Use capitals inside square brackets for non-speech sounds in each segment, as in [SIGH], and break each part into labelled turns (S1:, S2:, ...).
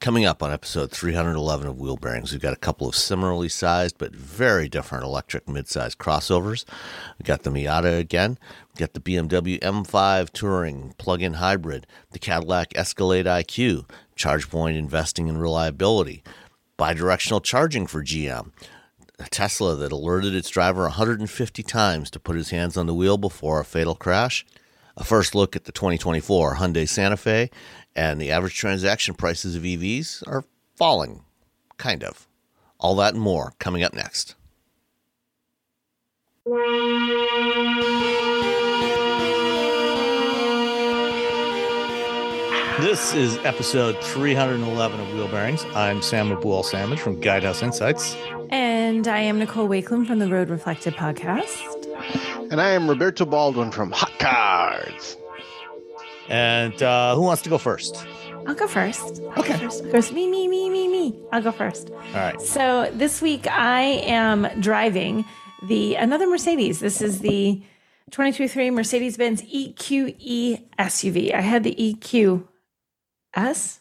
S1: Coming up on episode 311 of Wheel Bearings, we've got a couple of similarly sized but very different electric midsize crossovers. We've got the Miata again, we've got the BMW M5 Touring plug-in hybrid, the Cadillac Escalade IQ, ChargePoint investing in reliability, bidirectional charging for GM, a Tesla that alerted its driver 150 times to put his hands on the wheel before a fatal crash, a first look at the 2024 Hyundai Santa Fe, and the average transaction prices of EVs are falling, kind of. All that and more coming up next.
S2: This is episode 311 of Wheel Bearings. I'm Sam Abuelsamid from Guidehouse Insights.
S3: And I am Nicole Wakelin from the Road Reflected podcast.
S4: And I am Roberto Baldwin from Hot Cards.
S2: And uh, who wants to go first?
S3: I'll go first. I'll
S2: Okay.
S3: Go first. I'll go first. Me, me, me, me, me. I'll go first.
S2: All right.
S3: So this week I am driving the another Mercedes. This is the 2023 Mercedes-Benz EQE SUV. I had the EQS a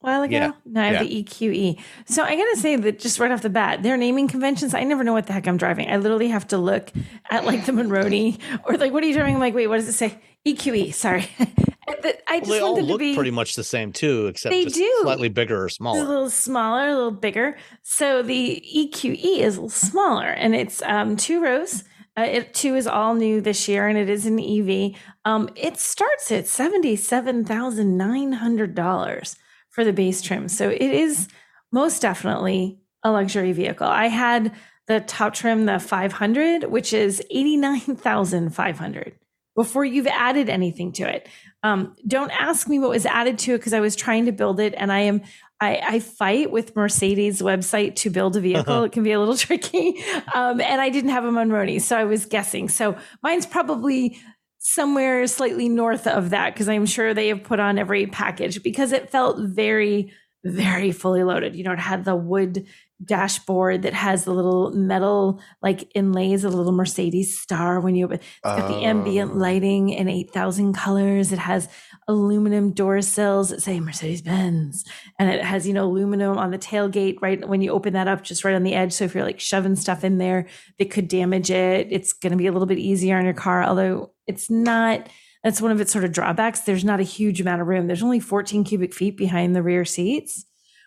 S3: while ago.
S2: Yeah.
S3: Now I have
S2: Yeah.
S3: the EQE. So I gotta say that just right off the bat, their naming conventions, I never know what the heck I'm driving. I literally have to look at like the Monroney [LAUGHS] or like, what are you driving? I'm like, wait, what does it say? EQE. Sorry. [LAUGHS] I I just
S2: Well, they all
S3: want them to
S2: look
S3: be
S2: pretty much the same too, except
S3: They
S2: just
S3: do.
S2: slightly bigger or
S3: smaller. a little smaller, a little bigger. So the EQE is a little smaller, and it's um, two rows. Uh, it two is all new this year, and it is an EV. Um, it starts at seventy seven thousand nine hundred dollars for the base trim. So it is most definitely a luxury vehicle. I had the top trim, the five hundred, which is eighty nine thousand five hundred before you've added anything to it. Um, don't ask me what was added to it because I was trying to build it, and I am I, I fight with Mercedes website to build a vehicle. It can be a little [LAUGHS] tricky, um, and I didn't have a Monroney, so I was guessing. So mine's probably somewhere slightly north of that because I'm sure they have put on every package because it felt very, very fully loaded. You know, it had the wood dashboard that has the little metal like inlays, a little Mercedes star when you open. It's got the ambient
S4: Oh.
S3: lighting in 8,000 colors. It has aluminum door sills that say Mercedes Benz. And it has, you know, aluminum on the tailgate, right? When you open that up, just right on the edge. So if you're like shoving stuff in there that could damage it, it's going to be a little bit easier on your car. Although it's not, that's one of its sort of drawbacks. There's not a huge amount of room. There's only 14 cubic feet behind the rear seats,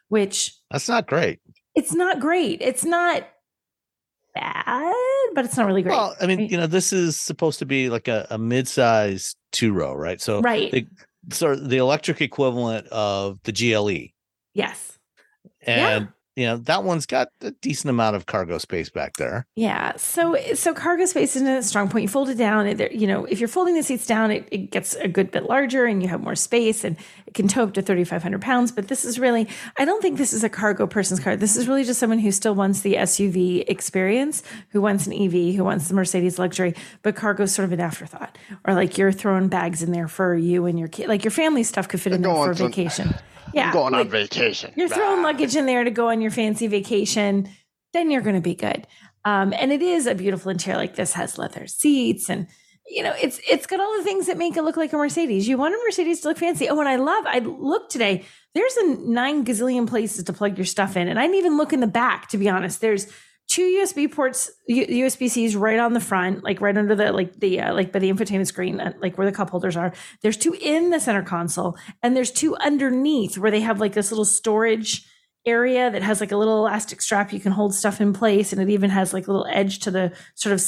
S3: which
S2: That's not great.
S3: It's not great. It's not bad, but it's not really great.
S2: Well, I mean,
S3: right?
S2: you know, this is supposed to be like a, a mid-size two row, right? So
S3: right.
S2: the, sort of the electric equivalent of the GLE.
S3: yes.
S2: And you know that one's got a decent amount of cargo space back there.
S3: Yeah. So so cargo space isn't a strong point. You fold it down. It, you know, if you're folding the seats down, it, it gets a good bit larger and you have more space and it can tow up to 3,500 pounds. But this is really, I don't think this is a cargo person's car. This is really just someone who still wants the SUV experience, who wants an EV, who wants the Mercedes luxury, but cargo's sort of an afterthought. Or like you're throwing bags in there for you and your kid. Like your family stuff could fit in there for a vacation. Yeah.
S4: I'm going
S3: like,
S4: on vacation.
S3: You're throwing luggage in there to go on your fancy vacation, then you're going to be good. Um, and it is a beautiful interior. Like this has leather seats and you know, it's it's got all the things that make it look like a Mercedes. You want a Mercedes to look fancy. Oh, and I love, I looked today, there's a nine gazillion places to plug your stuff in. And I didn't even look in the back, to be honest. There's two USB ports, USB Cs right on the front, like right under the like the uh, like by the infotainment screen, uh, like where the cup holders are. There's two in the center console, and there's two underneath where they have like this little storage area that has like a little elastic strap you can hold stuff in place, and it even has like a little edge to the sort of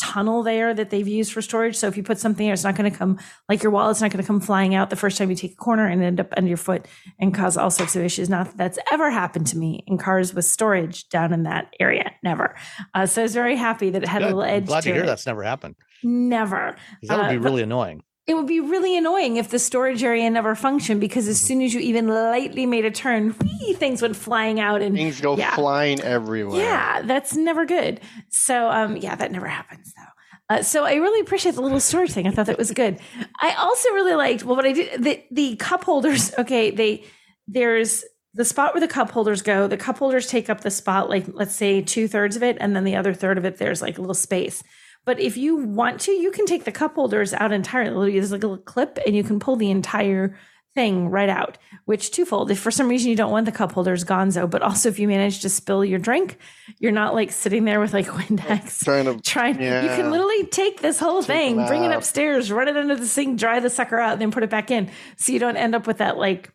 S3: tunnel there that they've used for storage. So if you put something there, it's not going to come like your wallet's not going to come flying out the first time you take a corner and end up under your foot and cause all sorts of issues. Not that that's ever happened to me in cars with storage down in that area. Never. Uh, so I was very happy that it had
S2: Good.
S3: a little edge.
S2: I'm glad to,
S3: to
S2: hear
S3: it.
S2: that's never happened.
S3: Never.
S2: That would be
S3: Uh,
S2: really annoying.
S3: It would be really annoying if the storage area never functioned because as soon as you even lightly made a turn, whee, things went flying out and
S4: Things go
S3: yeah.
S4: flying everywhere.
S3: Yeah, that's never good. So, um, yeah, that never happens though. Uh, so I really appreciate the little storage thing. I thought that was good. I also really liked well, what I did the the cup holders. [LAUGHS] Okay, they there's the spot where the cup holders go. The cup holders take up the spot, like let's say two thirds of it, and then the other third of it there's like a little space. But if you want to, you can take the cup holders out entirely. There's like a little clip, and you can pull the entire thing right out, which twofold. If for some reason you don't want the cup holders, gonzo, but also if you manage to spill your drink, you're not like sitting there with like [LAUGHS] Windex
S4: Trying to
S3: trying. You can literally take this whole thing,
S4: them
S3: bring it upstairs, run it under the sink, dry the sucker out, and then put it back in. So you don't end up with that like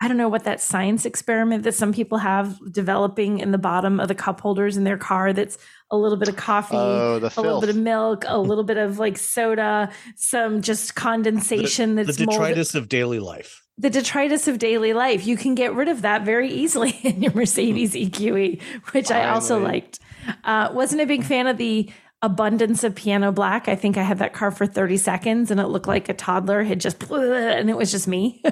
S3: I don't know what that science experiment that some people have developing in the bottom of the cup holders in their car that's a little bit of coffee,
S4: Oh, the
S3: a little bit of milk, a little bit of like soda, some just condensation
S2: the
S3: that's
S2: detritus
S3: molded.
S2: of daily life.
S3: The detritus of daily life. You can get rid of that very easily [LAUGHS] in your Mercedes EQE, which I also liked. Uh, wasn't a big fan of the abundance of piano black. I think I had that car for 30 seconds and it looked like a toddler had just, [LAUGHS] and it was just me.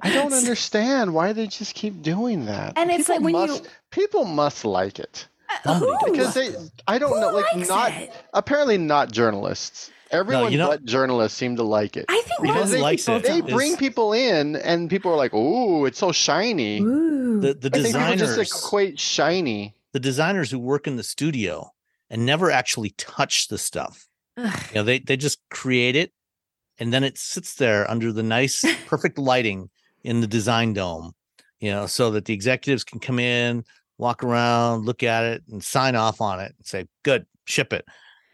S4: I don't [LAUGHS] understand why they just keep doing that.
S3: And it's like when you-
S4: people must like it
S3: Who?
S4: because they. I don't
S3: Who
S4: know, like not
S3: it?
S4: apparently not journalists. Everyone
S2: you know-
S4: but journalists seem to like it.
S3: I think
S2: You know
S3: most
S2: who
S4: they,
S2: likes
S3: people
S2: it?
S4: they bring
S2: is-
S4: people in, and people are like, "Ooh, it's so shiny."
S3: Ooh.
S2: The the
S4: I think people
S2: designers
S4: just equate shiny.
S2: the designers who work in the studio and never actually touch the stuff.
S3: Ugh.
S2: You know, they they just create it and then it sits there under the nice [LAUGHS] perfect lighting in the design dome, you know, so that the executives can come in, walk around, look at it and sign off on it and say, "Good, ship it."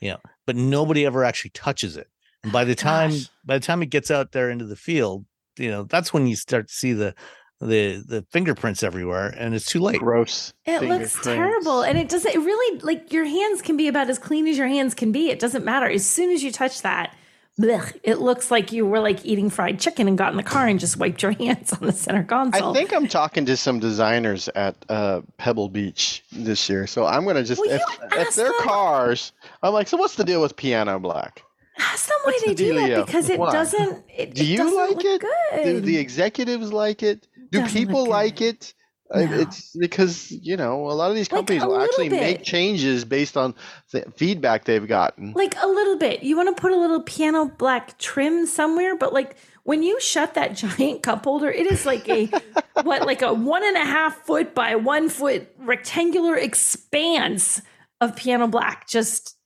S2: You know, but nobody ever actually touches it. And by the oh time
S3: Gosh.
S2: by the time it gets out there into the field, you know, that's when you start to see the the the fingerprints everywhere and it's too late.
S4: Gross.
S3: It looks terrible. And it doesn't, it really, like your hands can be about as clean as your hands can be. It doesn't matter. As soon as you touch that, blech, it looks like you were like eating fried chicken and got in the car and just wiped your [LAUGHS] hands on the center console.
S4: I think I'm talking to some designers at uh, Pebble Beach this year, so I'm gonna just
S3: Will
S4: if, their
S3: them?
S4: cars, I'm like, so what's the deal with piano black?
S3: Ask them why they
S4: the
S3: do that because it
S4: Why?
S3: doesn't, it,
S4: Do
S3: it
S4: you
S3: doesn't
S4: like
S3: look
S4: it?
S3: good.
S4: Do the executives like it? Do
S3: Doesn't
S4: people like it?
S3: No.
S4: It's because you know a lot of these companies
S3: a
S4: will actually make changes based on the feedback they've gotten.
S3: like a little bit. You want to put a little piano black trim somewhere, but like when you shut that [LAUGHS] giant cup holder, it is like a [LAUGHS] what, like a one and a half foot by one foot rectangular expanse of piano black, just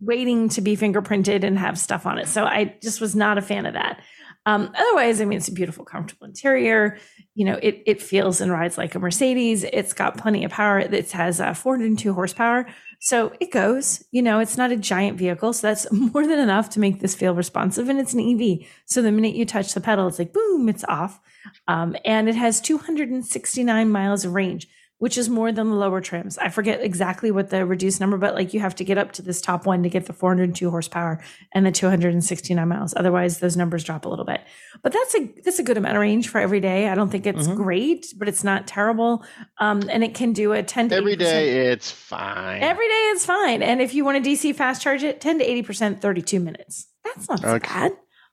S3: waiting to be fingerprinted and have stuff on it. So I just was not a fan of that. Um, otherwise, I mean, it's a beautiful, comfortable interior. You know, it it feels and rides like a Mercedes. It's got plenty of power. It has uh, 402 horsepower, so it goes. You know, it's not a giant vehicle, so that's [LAUGHS] more than enough to make this feel responsive. And it's an EV, so the minute you touch the pedal, it's like boom, it's off. Um, and it has 269 miles of range, which is more than the lower trims. I forget exactly what the reduced number, but like you have to get up to this top one to get the 402 horsepower and the 269 miles. Otherwise, those numbers drop a little bit. But that's a that's a good amount of range for every day. I don't think it's
S2: Mhm.
S3: great, but it's not terrible. Um, and it can do a 10 to
S4: Every
S3: 80%.
S4: day it's fine.
S3: Every day it's fine. And if you want to DC fast charge it, 10 to 80%, 32 minutes. That's not so bad.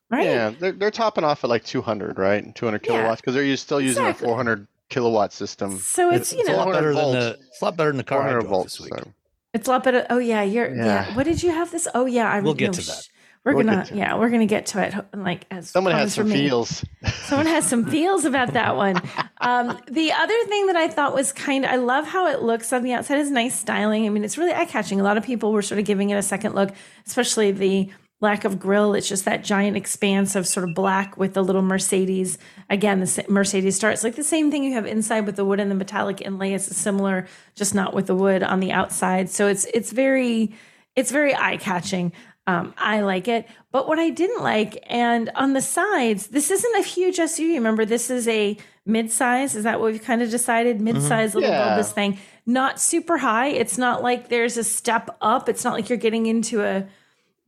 S3: Right?
S4: Yeah, they're, they're topping off at like 200, right? 200 kilowatts because they're still using
S3: Exactly.
S4: a 400 kilowatt system.
S3: So it's, you
S2: It's a lot
S4: 400
S2: better than the it's a lot better than the car I drove
S4: volts.
S2: this week.
S4: so-
S3: It's a lot better. Oh yeah, you're yeah.
S4: Yeah.
S3: What did you have this? Oh yeah, I
S2: We'll get
S3: no,
S2: to
S3: sh-
S2: that.
S3: We're
S4: We'll
S3: gonna
S4: get it.
S3: yeah, we're gonna get to it. Like as
S4: Someone has some feels. [LAUGHS]
S3: Someone has some feels about that one. Um, the other thing that I thought was kind of, I love how it looks on the outside. is nice styling. I mean, it's really eye catching. A lot of people were sort of giving it a second look, especially the lack of grille. It's just that giant expanse of sort of black with the little Mercedes. Again, the Mercedes star. It's like the same thing you have inside with the wood and the metallic inlay. It's similar, just not with the wood on the outside. So it's it's very it's very eye catching. Um, I like it. But what I didn't like, and on the sides, this isn't a huge SUV. Remember, this is a mid-size. Is that what we've kind of decided? Mid-size little
S4: Yeah.
S3: bulbous thing. Not super high. It's not like there's a step up. It's not like you're getting into a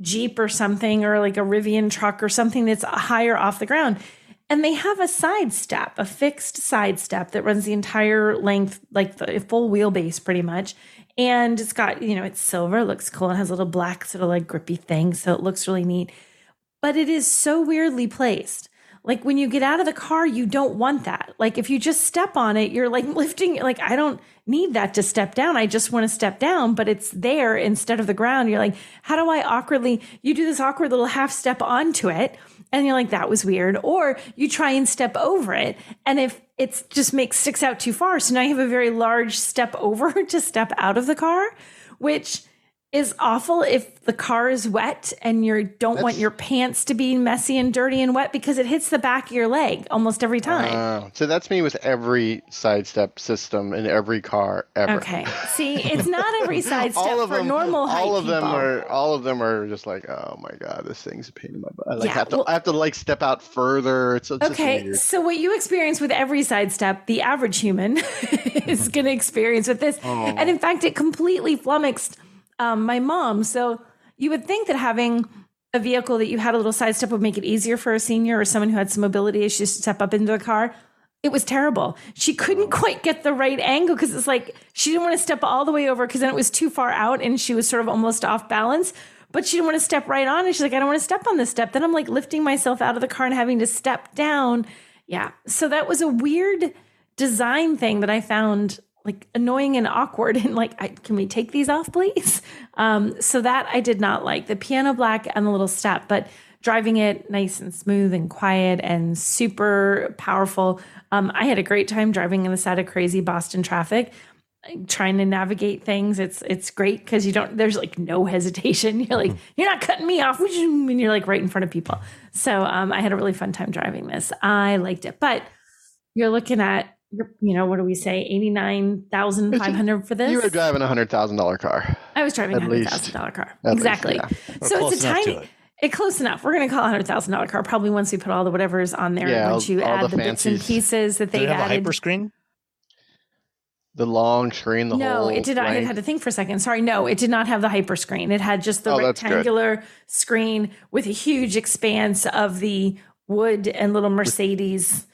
S3: Jeep or something or like a Rivian truck or something that's higher off the ground. And they have a side step, a fixed side step that runs the entire length, like the full wheelbase pretty much. And it's got, you know, it's silver, looks cool. It has a little black sort of like grippy thing. So it looks really neat. But it is so weirdly placed. Like when you get out of the car, you don't want that. Like if you just step on it, you're like [LAUGHS] lifting, like, I don't need that to step down. I just want to step down, but it's there instead of the ground. You're like, how do I awkwardly, you do this awkward little half step onto it. And you're like, that was weird. Or you try and step over it. And if it's just makes sticks out too far. So now you have a very large step [LAUGHS] over to step out of the car, which is awful if the car is wet and you don't want your pants to be messy and dirty and wet because it hits the back of your leg almost every time.
S4: Uh, so that's me with every sidestep system in every car ever.
S3: okay. See, it's not [LAUGHS] every side step
S4: all of
S3: for
S4: them,
S3: normal height
S4: all of them
S3: people.
S4: are, all of them are just like, oh my god, this thing's a pain in my butt. I like
S3: Yeah,
S4: have to,
S3: well-
S4: I have to like step out further. It's, it's
S3: Okay, so what you experience with every sidestep, the average human [LAUGHS] is going to experience with this.
S4: Oh.
S3: And in fact, it completely flummoxed um, my mom. So you would think that having a vehicle that you had a little sidestep would make it easier for a senior or someone who had some mobility issues to step up into the car. It was terrible. She couldn't quite get the right angle because it's like she didn't want to step all the way over because then it was too far out and she was sort of almost off balance. But she didn't want to step right on. And she's like, I don't want to step on this step. Then I'm like lifting myself out of the car and having to step down. Yeah. So that was a weird design thing that I found like annoying and awkward. [LAUGHS] And like, I, can we take these off, please? Um, so that I did not like. The piano black and the little step, but driving it nice and smooth and quiet and super powerful. Um, I had a great time driving in the side of crazy Boston traffic trying to navigate things. It's it's great because you don't there's like no hesitation. [LAUGHS] You're like you're not cutting me off. [LAUGHS] When you're like right in front of people. So um, i had a really fun time driving this. I liked it. But you're looking at you know what do we say 89500 for this
S4: You were driving a hundred thousand dollar car.
S3: i was driving a $100000 car
S4: At least,
S3: exactly
S4: yeah.
S3: so it's a
S2: enough to
S3: tiny
S2: it.
S3: it close enough. We're going to call a hundred thousand dollar car probably once we put all the whatever's on there.
S4: Yeah,
S3: once
S4: all-
S3: you
S4: all
S3: add
S4: the
S3: the, bits and pieces that
S2: Did
S3: they
S2: it have a
S3: added.
S2: hyperscreen?
S4: The long screen, the whole
S3: no,
S4: whole.
S3: it did not. I
S4: length.
S3: had to think for a second. Sorry, no, it did not have the hyper screen. It had just the
S4: Oh,
S3: rectangular screen with a huge expanse of the wood and little Mercedes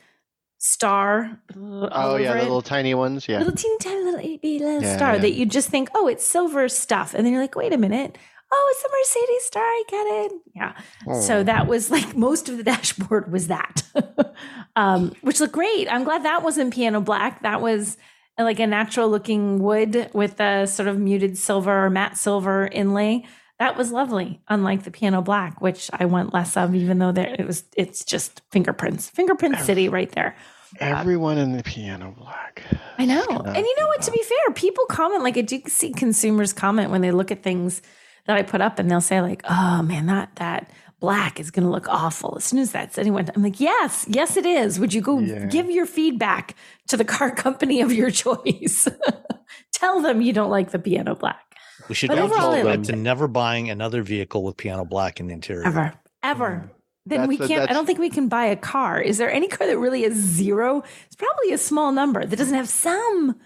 S3: star.
S4: Oh yeah, the little tiny ones. Yeah.
S3: little teeny tiny little AB little
S4: Yeah,
S3: star
S4: yeah.
S3: that you just think, oh, it's silver stuff, and then you're like, wait a minute. Oh, it's a Mercedes star. I get it. Yeah. So
S4: Oh.
S3: that was like most of the [LAUGHS] dashboard was that, [LAUGHS] um, which looked great. I'm glad that wasn't piano black. That was like a natural looking wood with a sort of muted silver or matte silver inlay. That was lovely, unlike the piano black, which I want less of, even though there it was. It's just fingerprints, fingerprint city right there.
S4: Everyone in the piano black.
S3: I know. And you know what? To be fair, people comment like I do see consumers comment when they look at things that I put up and they'll say, like, oh man, that that black is gonna look awful. As soon as that's anyone I'm like, yes, yes, it is. Would you go
S4: Yeah.
S3: give your feedback to the car [LAUGHS] company of your choice? [LAUGHS] Tell them you don't like the piano black.
S2: We should
S3: But
S2: go
S3: overall, I
S2: back to never buying another vehicle with piano black in the interior.
S3: Ever. Ever. Mm. Then
S4: That's
S3: we can't I don't think we can buy a car. Is there any car that really is zero? It's probably a small number that doesn't have some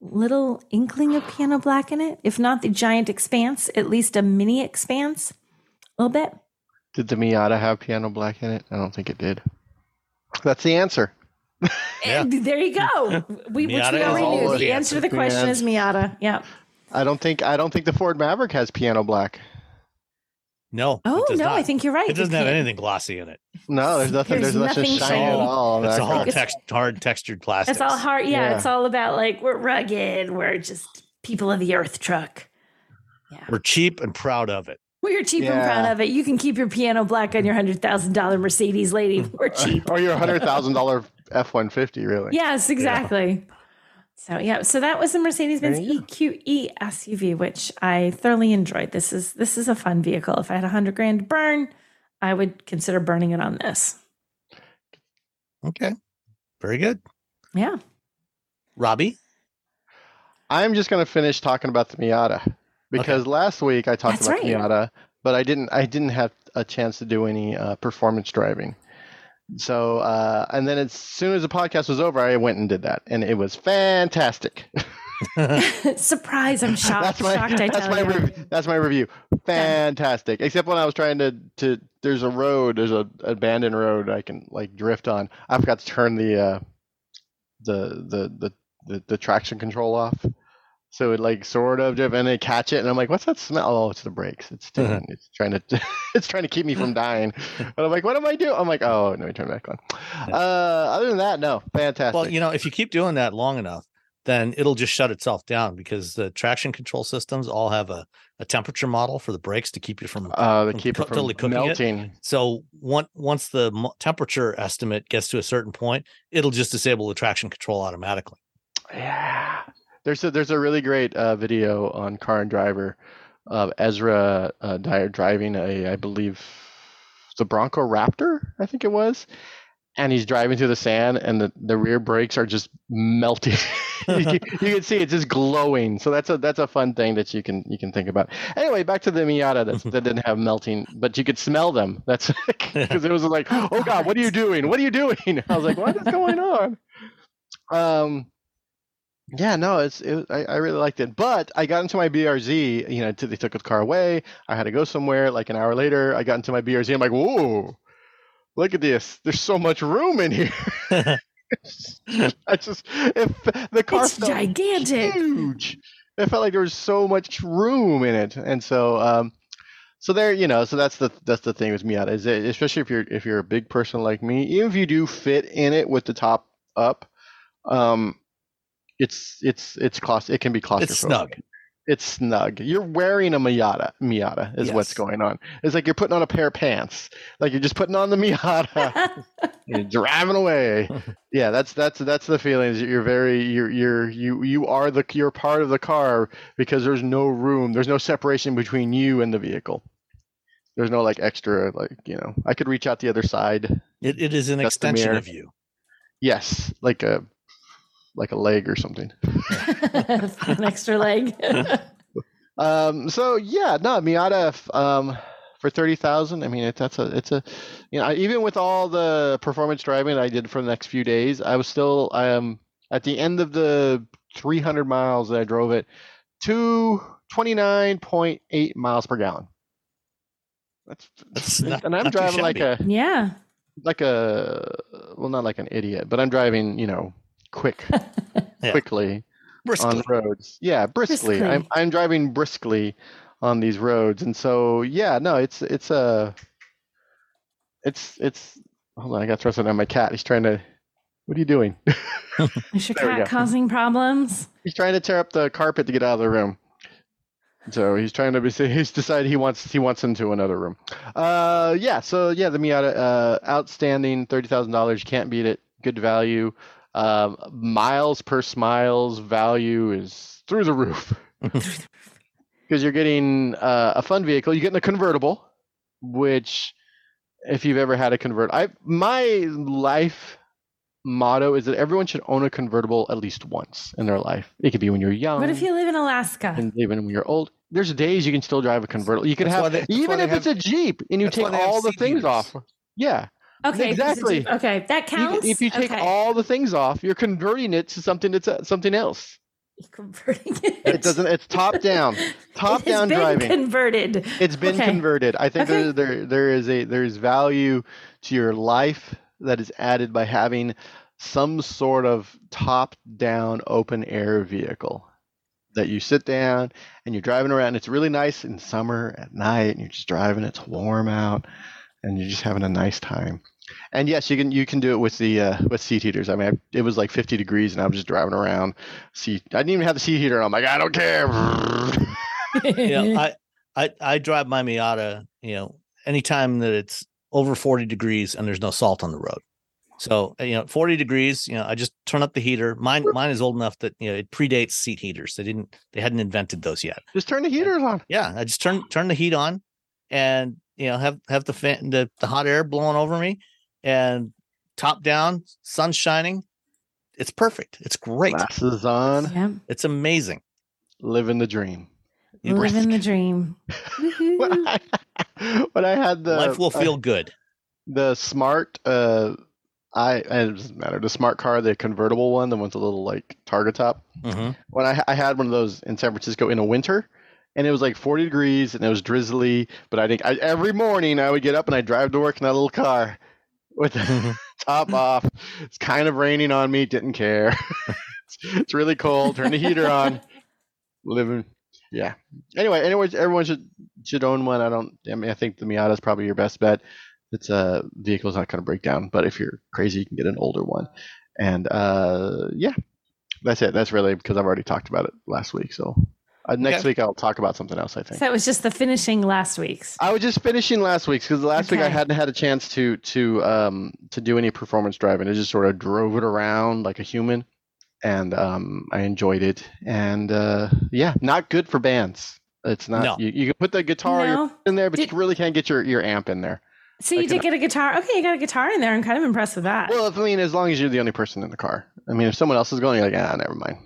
S3: little inkling of piano black in it. If not the giant expanse, at least a mini expanse. A little bit.
S4: Did the Miata have piano black in it? I don't think it did. That's the answer.
S2: Yeah.
S3: And there you go. [LAUGHS] We, which we already knew. The
S2: the
S3: answer to the question is Miata. Yeah.
S4: I don't think I don't think the Ford Maverick has piano black.
S2: No.
S3: Oh no,
S2: not.
S3: I think you're right.
S2: it doesn't have anything glossy in it.
S4: No, there's nothing.
S3: There's
S4: There's, nothing
S3: nothing
S4: shiny at all.
S2: It's
S4: that
S2: all
S4: car.
S3: It's-
S2: text, hard textured plastic.
S3: It's all hard. Yeah,
S4: Yeah.
S3: it's all about like we're rugged. We're just people of the earth truck. Yeah.
S2: We're cheap and proud of it.
S3: We're cheap and proud of it. You can keep your piano black on your hundred thousand dollar Mercedes, lady. [LAUGHS] We're [LAUGHS] cheap.
S4: or your hundred thousand dollar F one fifty, really?
S3: yes, exactly. So yeah, so that was the Mercedes Benz EQE SUV, which I thoroughly enjoyed. This is this is a fun vehicle. If I had a hundred grand to burn, I would consider burning it on this.
S2: Okay. Very good.
S3: Yeah.
S2: Robbie?
S4: I'm just going to finish talking about the Miata because last week I talked
S3: That's
S4: about the. Miata, but I didn't. I didn't have a chance to do any uh, performance driving. So, uh, and then as soon as the podcast was over, I went and did that, and it was fantastic. [LAUGHS] [LAUGHS]
S3: Surprise! I'm shocked.
S4: that's my
S3: shocked. I
S4: that's
S3: tell
S4: my
S3: you.
S4: rev- that's my review. Fantastic. Except when I was trying to to there's a road, there's a abandoned road I can like drift on. I forgot to turn the uh, the, the the the the traction control off. So it like sort of drift and they catch it and I'm like, what's that smell? Oh, it's the brakes. It's doing, it's trying to [LAUGHS] it's trying to keep me from [LAUGHS] dying. But I'm like, what am I doing? I'm like, oh, let me turn back on. Uh, other than that, no, fantastic.
S2: Well, you know, if you keep doing that long enough, then it'll just shut itself down because the traction control systems all have a, a temperature model for the brakes to keep you from.
S4: uh,
S2: from
S4: keep
S2: co-
S4: from
S2: totally cooking it.
S4: melting.
S2: So once once the temperature estimate gets to a certain point, it'll just disable the traction control automatically.
S4: Yeah. There's a there's a really great uh, video on Car and Driver of Ezra uh, Dyer driving a I believe the Bronco Raptor I think it was, and he's driving through the sand and the, the rear brakes are just melting. [LAUGHS] you, can, you can see it's just glowing. So that's a that's a fun thing that you can you can think about. Anyway, back to the Miata that, that didn't have melting, but you could smell them. That's [LAUGHS] because [LAUGHS] it was like, oh God, what are you doing? What are you doing? I was like, what is going on? Um, yeah, no, it's it, I, I really liked it, but I got into my BRZ. You know, t- they took the car away. I had to go somewhere. Like an hour later, I got into my BRZ. I'm like, whoa, look at this. There's so much room in here. [LAUGHS] [LAUGHS] I just if the car
S3: It's
S4: felt
S3: gigantic.
S4: huge. It felt like there was so much room in it, and so um, so there, you know, so that's the that's the thing with Miata is that especially if you're if you're a big person like me, even if you do fit in it with the top up, um, it's it's it's claust it can be claustrophobic.
S2: It's snug.
S4: It's snug. You're wearing a Miata. Miata is what's going on. It's like you're putting on a pair of pants. Like you're just putting on the Miata. [LAUGHS] you're driving away. [LAUGHS] Yeah, that's that's that's the feeling. Is you're very you're you're you you are the you're part of the car because there's no room. There's no separation between you and the vehicle. There's no like extra like you know. I could reach out the other side.
S2: It, it is an extension of you.
S4: Yes, like a like a leg or something. [LAUGHS]
S3: An extra leg. [LAUGHS]
S4: Um. So yeah, no Miata. f- Um, for thirty thousand, I mean, it, that's a it's a, you know, I- even with all the performance driving I did for the next few days, I was still um at the end of the three hundred miles that I drove it, to twenty nine point eight miles per gallon. That's,
S2: That's not-
S4: and I'm driving like a
S3: yeah.
S4: like a well, not like an idiot, but I'm driving, you know, quick, [LAUGHS]
S2: Yeah.
S4: quickly
S2: Briskly.
S4: on roads. Yeah, briskly. I'm I'm driving briskly on these roads, and so yeah, no, it's it's a it's it's. Hold on, I got to throw something on my cat. He's trying to. What are you doing? [LAUGHS]
S3: Is your
S4: There we
S3: cat causing problems?
S4: he's trying to tear up the carpet to get out of the room. So he's trying to be. [LAUGHS] He's decided he wants he wants into another room. Uh, yeah. So yeah, the Miata, uh, outstanding, thirty thousand dollars. You can't beat it. Good value. Um, miles per smiles value is through the roof [LAUGHS] because you're getting uh, a fun vehicle. You're getting a convertible, which if you've ever had a convert, I my life motto is that everyone should own a convertible at least once in their life. It could be when you're young.
S3: What if you live in Alaska?
S4: and even when you're old, there's days you can still drive a convertible. You can
S2: That's
S4: have
S2: they-
S4: even
S2: they
S4: if it's a Jeep and you take
S2: why they have
S4: all the things off. Yeah,
S3: Okay,
S4: exactly.
S3: Okay, that counts.
S4: if you take
S3: okay.
S4: all the things off, you're converting it to something that's uh, something else.
S3: Converting it.
S4: It doesn't. It's top down, [LAUGHS] top down
S3: been
S4: driving.
S3: Converted.
S4: It's been
S3: Okay.
S4: converted. I think
S3: Okay.
S4: there, there there is a there's value to your life that is added by having some sort of top down open air vehicle that you sit down and you're driving around. It's really nice in summer at night and you're just driving. It's warm out and you're just having a nice time. And yes, you can you can do it with the uh, with seat heaters. I mean, I, it was like 50 degrees and I was just driving around. See, I didn't even have the seat heater. on. I'm like, I don't care. [LAUGHS]
S2: know, I, I I drive my Miata, you know, anytime that it's over 40 degrees and there's no salt on the road. So, uh, you know, 40 degrees, you know, I just turn up the heater. Mine mine is old enough that, you know, it predates seat heaters. They didn't they hadn't invented those yet.
S4: just turn the heaters on.
S2: Yeah, I just turn turn the heat on and, you know, have have the fan the, the hot air blowing over me and top down, sun shining. It's perfect. It's great.
S4: Glasses on.
S3: yeah.
S2: It's amazing.
S4: living the dream.
S2: You-
S3: Living the dream. [LAUGHS] Woohoo.
S4: when [LAUGHS] I, when I had the
S2: Life will
S4: uh,
S2: feel good.
S4: the smart uh I it doesn't matter the smart car the convertible one the one's a little like targa top
S2: Mhm.
S4: when I I had one of those in San Francisco in a winter and it was like 40 degrees and it was drizzly but I think I, every morning I would get up and I'd drive to work in that little car with the [LAUGHS] top off. It's kind of raining on me. Didn't care. It's, [LAUGHS] it's really cold. Turn the heater on. Living yeah. Anyway anyways everyone should should own one. I don't i mean i think the miata is probably your best bet. It's a vehicle's not going to break down but if you're crazy you can get an older one. And uh yeah that's it. That's really because i've already talked about it last week so uh, next
S2: Okay.
S4: week i'll talk about something else i
S3: So
S4: think
S3: that was just the finishing last week's.
S4: I was just finishing last week's because last week I hadn't had a chance to to um to do any performance driving. I just sort of drove it around like a human, and um I enjoyed it. And uh yeah, not good for bands. It's not.
S2: No.
S4: You, you can put the guitar
S3: No.
S4: in there, but
S3: Did-
S4: you really can't get your your amp in there.
S3: So
S4: I
S3: you did get a guitar. Okay, you got a guitar in there. I'm kind of impressed with that.
S4: Well, if, I mean, as long as you're the only person in the car. I mean, if someone else is going, you're like, ah, never mind.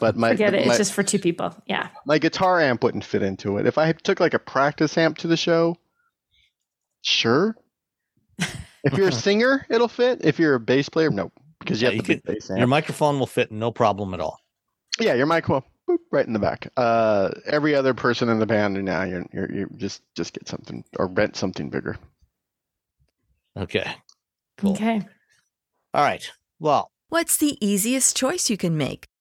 S4: But my
S3: Forget it.
S4: my,
S3: It's just for two people. Yeah.
S4: my guitar amp wouldn't fit into it. If I took like a practice amp to the show, sure. If you're a [LAUGHS] singer, it'll fit. If you're a bass player, nope, because you
S2: Yeah,
S4: have
S2: you
S4: the big bass amp.
S2: Your microphone will fit no problem at all.
S4: yeah, your mic will boop, right in the back. Uh, every other person in the band, and now you're, you're you just just get something or rent something bigger.
S2: Okay. Cool.
S3: Okay.
S2: All right. Well,
S5: What's the easiest choice you can make?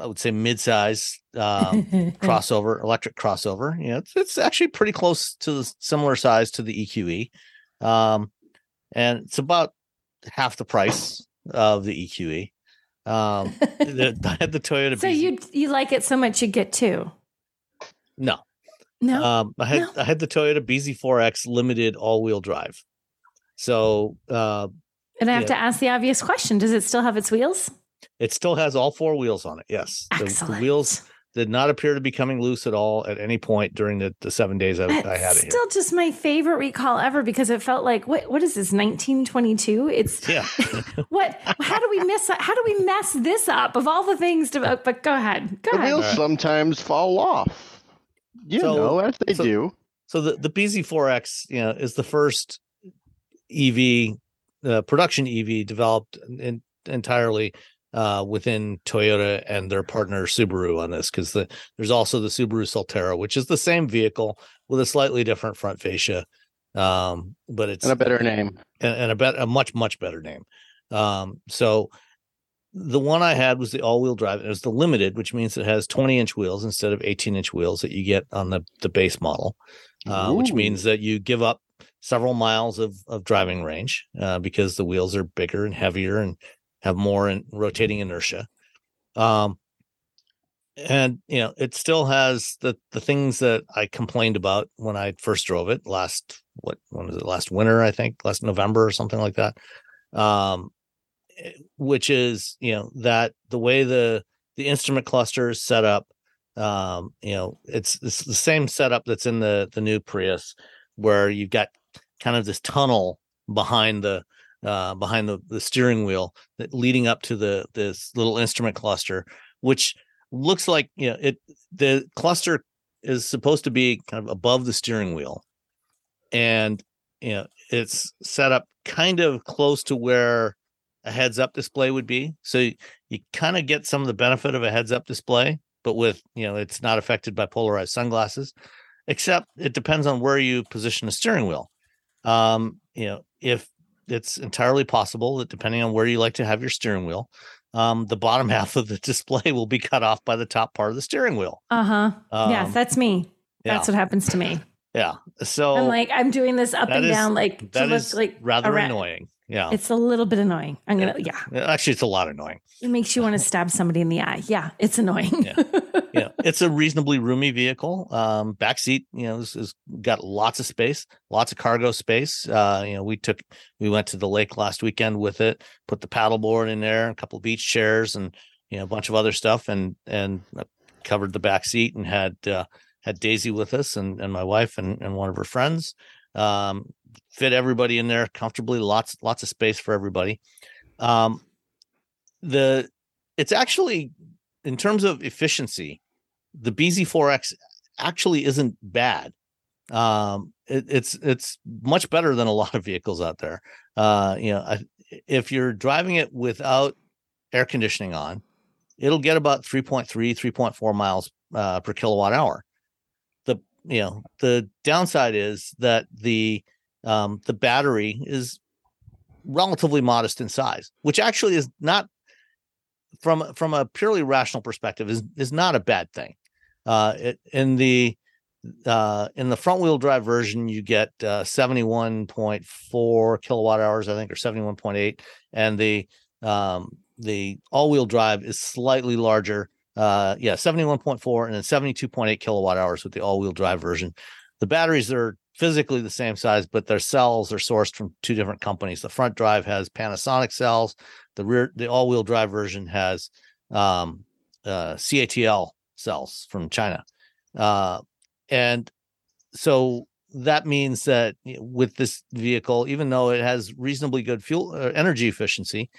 S2: I would say mid-size um, [LAUGHS] crossover, electric crossover. You know, it's, it's actually pretty close to the similar size to the EQE. Um, and it's about half the price of the EQE. Um, the, [LAUGHS] I had [LAUGHS] the Toyota.
S3: So
S2: BZ
S3: you you like it so much you get two.
S2: No,
S3: No.
S2: um, I had
S3: No.
S2: I had the Toyota BZ4X limited all-wheel drive. So uh,
S3: and I have
S2: yeah.
S3: to ask the obvious question: Does it still have its wheels?
S2: It still has all four wheels on it. Yes, the, the wheels did not appear to be coming loose at all at any point during the, the seven days I, I had
S3: That's
S2: it here.
S3: still just my favorite recall ever because it felt like what what is this 1922? It's
S2: Yeah. [LAUGHS]
S3: what how do we miss how do we mess this up of all the things to but go ahead. Go
S4: The
S3: ahead.
S4: wheels sometimes fall off. You
S2: So-
S4: know, as they
S2: so-
S4: do.
S2: So the the BZ4X, you know, is the first EV uh, production EV developed in, entirely uh, within Toyota and their partner Subaru on this because the there's also the Subaru Solterra, which is the same vehicle with a slightly different front fascia, um, but it's
S4: And a better name.
S2: and, and a bet a much much better name. Um, so the one I had was the all-wheel drive. and It was the limited, which means it has 20-inch wheels instead of 18-inch wheels that you get on the the base model, uh, which means that you give up several miles of of driving range uh, because the wheels are bigger and heavier and have more in rotating inertia. Um, and you know it still has the the things that I complained about when I first drove it last what when was it last winter I think last November or something like that um eh, which is you know that the way the the instrument cluster is set up um you know it's it's the same setup that's in the the new Prius where you've got kind of this tunnel behind the uh behind the the steering wheel that leading up to the this little instrument cluster which looks like you know it the cluster is supposed to be kind of above the steering wheel. And you know it's set up kind of close to where a heads up display would be. So you, you kind of get some of the benefit of a heads up display but with you know it's not affected by polarized sunglasses except it depends on where you position the steering wheel. Um you know if it's entirely possible that depending on where you like to have your steering wheel um, the bottom [LAUGHS] half of the display will be cut off by the top part of the steering wheel.
S3: Uh-huh. yes,
S2: Um,
S3: that's me.
S2: yeah.
S3: That's what happens to me.
S2: Yeah. So
S3: I'm like I'm doing this up and
S2: is-
S3: down like to
S2: that
S3: look like
S2: rather
S3: a rat.
S2: annoying. Yeah.
S3: It's a little bit annoying. I'm gonna yeah.
S2: Actually, it's a lot annoying.
S3: It makes you want to stab somebody in the eye. Yeah, it's annoying.
S2: Yeah. [LAUGHS] Yeah. It's a reasonably roomy vehicle. Um, back seat, you know, has, has got lots of space, lots of cargo space. Uh, you know, we took, we went to the lake last weekend with it, put the paddleboard in there, a couple of beach chairs, and you know, a bunch of other stuff, and and uh, covered the back seat and had uh, had Daisy with us and and my wife and and one of her friends. Um, fit everybody in there comfortably. Lots lots of space for everybody. Um, the it's actually in terms of efficiency, the BZ4X actually isn't bad. Um, it, it's it's much better than a lot of vehicles out there. Uh, you know, I, if you're driving it without air conditioning on, it'll get about 3.3, 3.4 miles uh, per kilowatt hour. The you know the downside is that the um, the battery is relatively modest in size, which actually is not from from a purely rational perspective is is not a bad thing. Uh, it, in the uh, in the front wheel drive version, you get uh, 71.4 kilowatt hours, I think, or 71.8, and the um, the all wheel drive is slightly larger. Uh, yeah, 71.4 and then 72.8 kilowatt hours with the all wheel drive version. The batteries are physically the same size, but their cells are sourced from two different companies. The front drive has Panasonic cells. The rear, the all wheel drive version has um, uh, CATL cells from China. Uh, and so that means that with this vehicle, even though it has reasonably good fuel uh, energy efficiency,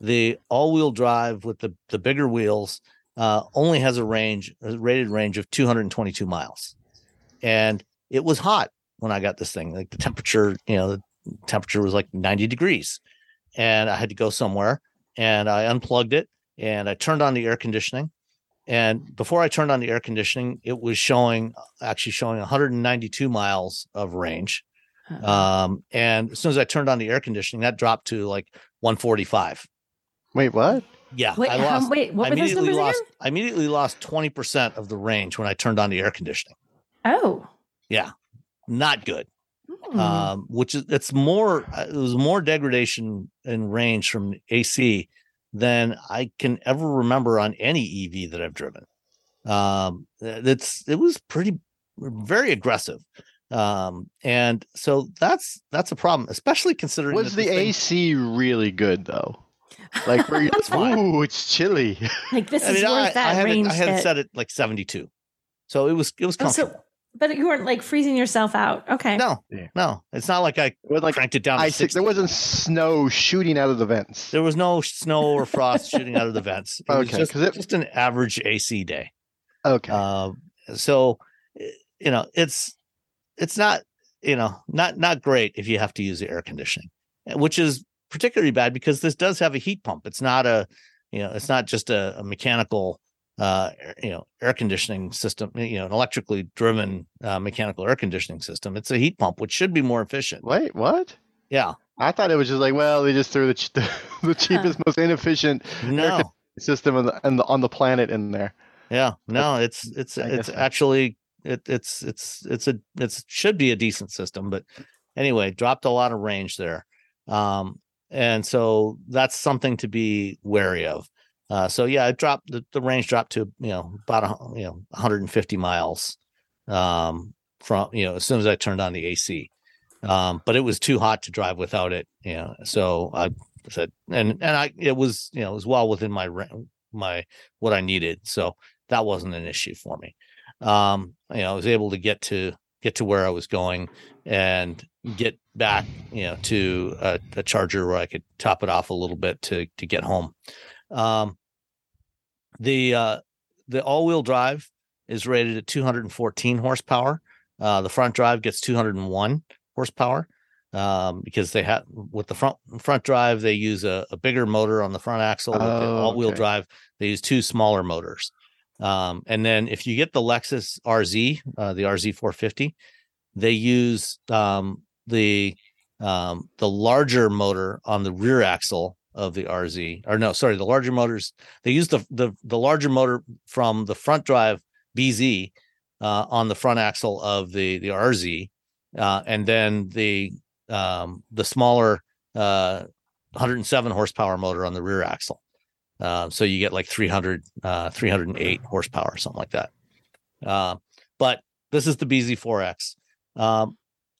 S2: the all-wheel drive with the the bigger wheels uh, only has a range, a rated range of 222 miles, and it was hot when I got this thing. Like the temperature, you know, the temperature was like 90 degrees, and I had to go somewhere, and I unplugged it and I turned on the air conditioning. And before I turned on the air conditioning, it was showing actually showing 192 miles of range. Um, and as soon as I turned on the air conditioning, that dropped to like 145.
S4: Wait, what?
S2: Yeah,
S3: Wait,
S2: I
S3: how-
S2: lost.
S3: wait, what
S2: I
S3: were those
S2: immediately
S3: numbers
S2: lost. I immediately lost 20% of the range when I turned on the air conditioning.
S3: Oh.
S2: Yeah, not good.
S3: Hmm.
S2: um, which is it's more uh, it was more degradation in range from AC than I can ever remember on any EV that I've driven. Um, it's it was pretty very aggressive. Um, and so that's that's a problem, especially considering
S4: Was the
S2: thing-
S4: AC really good though? Like, were [LAUGHS] you,
S2: fine.
S4: ooh, it's chilly.
S3: like this
S2: I
S3: is
S2: mean, I,
S3: worth
S2: I
S3: that
S2: had
S3: range.
S2: it, I had it
S3: hit.
S2: set at like 72. So it was it was
S3: Oh, so-
S2: comfortable.
S3: But you weren't like freezing yourself out. Okay.
S2: no,
S4: Yeah.
S2: no, it's not like I
S4: It was like
S2: cranked it down to
S4: ice.
S2: 60.
S4: There wasn't snow shooting out of the vents.
S2: There was no snow or frost shooting out of the vents. It was
S4: Okay,
S2: just,
S4: 'cause it-
S2: just an average AC day.
S4: Okay.
S2: Um, so eh, you know, it's it's not you know not not great if you have to use the air conditioning, eh, which is particularly bad because this does have a heat pump. It's not a you know it's not just a, a mechanical uh you know air conditioning system you know an electrically driven uh, mechanical air conditioning system it's a heat pump which should be more efficient
S4: Wait, what?
S2: yeah
S4: I thought it was just like, well, they just threw the, ch- [LAUGHS] the, [LAUGHS] cheapest, most inefficient
S2: no
S4: system on the, on the on the planet in there.
S2: Yeah, no, it's it's
S4: I
S2: it's actually it, it's it's it's a it's should be a decent system, but anyway, dropped a lot of range there, um, and so that's something to be wary of. Uh, so yeah, it dropped the, the range dropped to you know about a, you know 150 miles um, from you know as soon as I turned on the AC, um, but it was too hot to drive without it. You know, so I said and and I it was you know it was well within my my what I needed, so that wasn't an issue for me. Um, you know, I was able to get to get to where I was going and get back, you know, to a, a charger where I could top it off a little bit to to get home. Um, the uh, the all wheel drive is rated at 214 horsepower. Uh, the front drive gets 201 horsepower um, because they have with the front front drive they use a, a bigger motor on the front axle. with the
S4: Oh,
S2: all wheel
S4: okay.
S2: drive they use two smaller motors. Um, and then if you get the Lexus RZ, uh, the RZ 450, they use um, the um, the larger motor on the rear axle of the RZ. Or no, sorry, the larger motors. They use the the the larger motor from the front drive BZ uh, on the front axle of the the RZ, uh, and then the um, the smaller uh, 107 horsepower motor on the rear axle. Uh, so you get like 300, uh, 308 horsepower, or something like that. Uh, but this is the BZ4X. Um,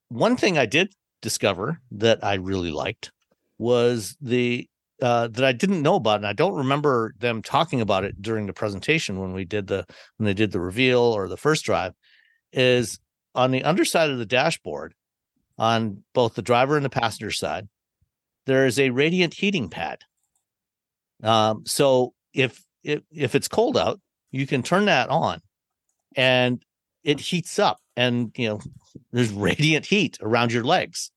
S2: one thing I did discover that I really liked was the uh, that I didn't know about, and I don't remember them talking about it during the presentation when we did the when they did the reveal or the first drive. Is on the underside of the dashboard, on both the driver and the passenger side, there is a radiant heating pad. Um, so if if if it's cold out, you can turn that on, and it heats up, and you know there's [LAUGHS] radiant heat around your legs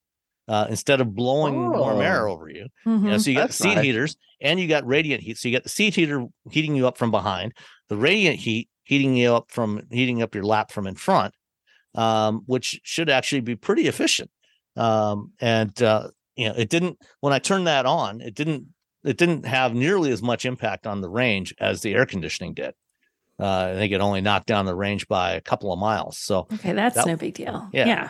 S2: uh, instead of blowing warm air
S4: Oh.
S2: over you.
S3: Mhm.
S2: You know, so you got
S4: That's
S2: seat
S4: nice.
S2: heaters and you got radiant heat. So you got the seat heater heating you up from behind, the radiant heat heating you up from heating up your lap from in front, um, which should actually be pretty efficient. Um, and uh, you know, it didn't when I turned that on, it didn't it didn't have nearly as much impact on the range as the air conditioning did. Uh, I think it only knocked down the range by a couple of miles. So
S3: Okay, that's
S2: That-
S3: no big deal.
S2: yeah.
S3: Yeah.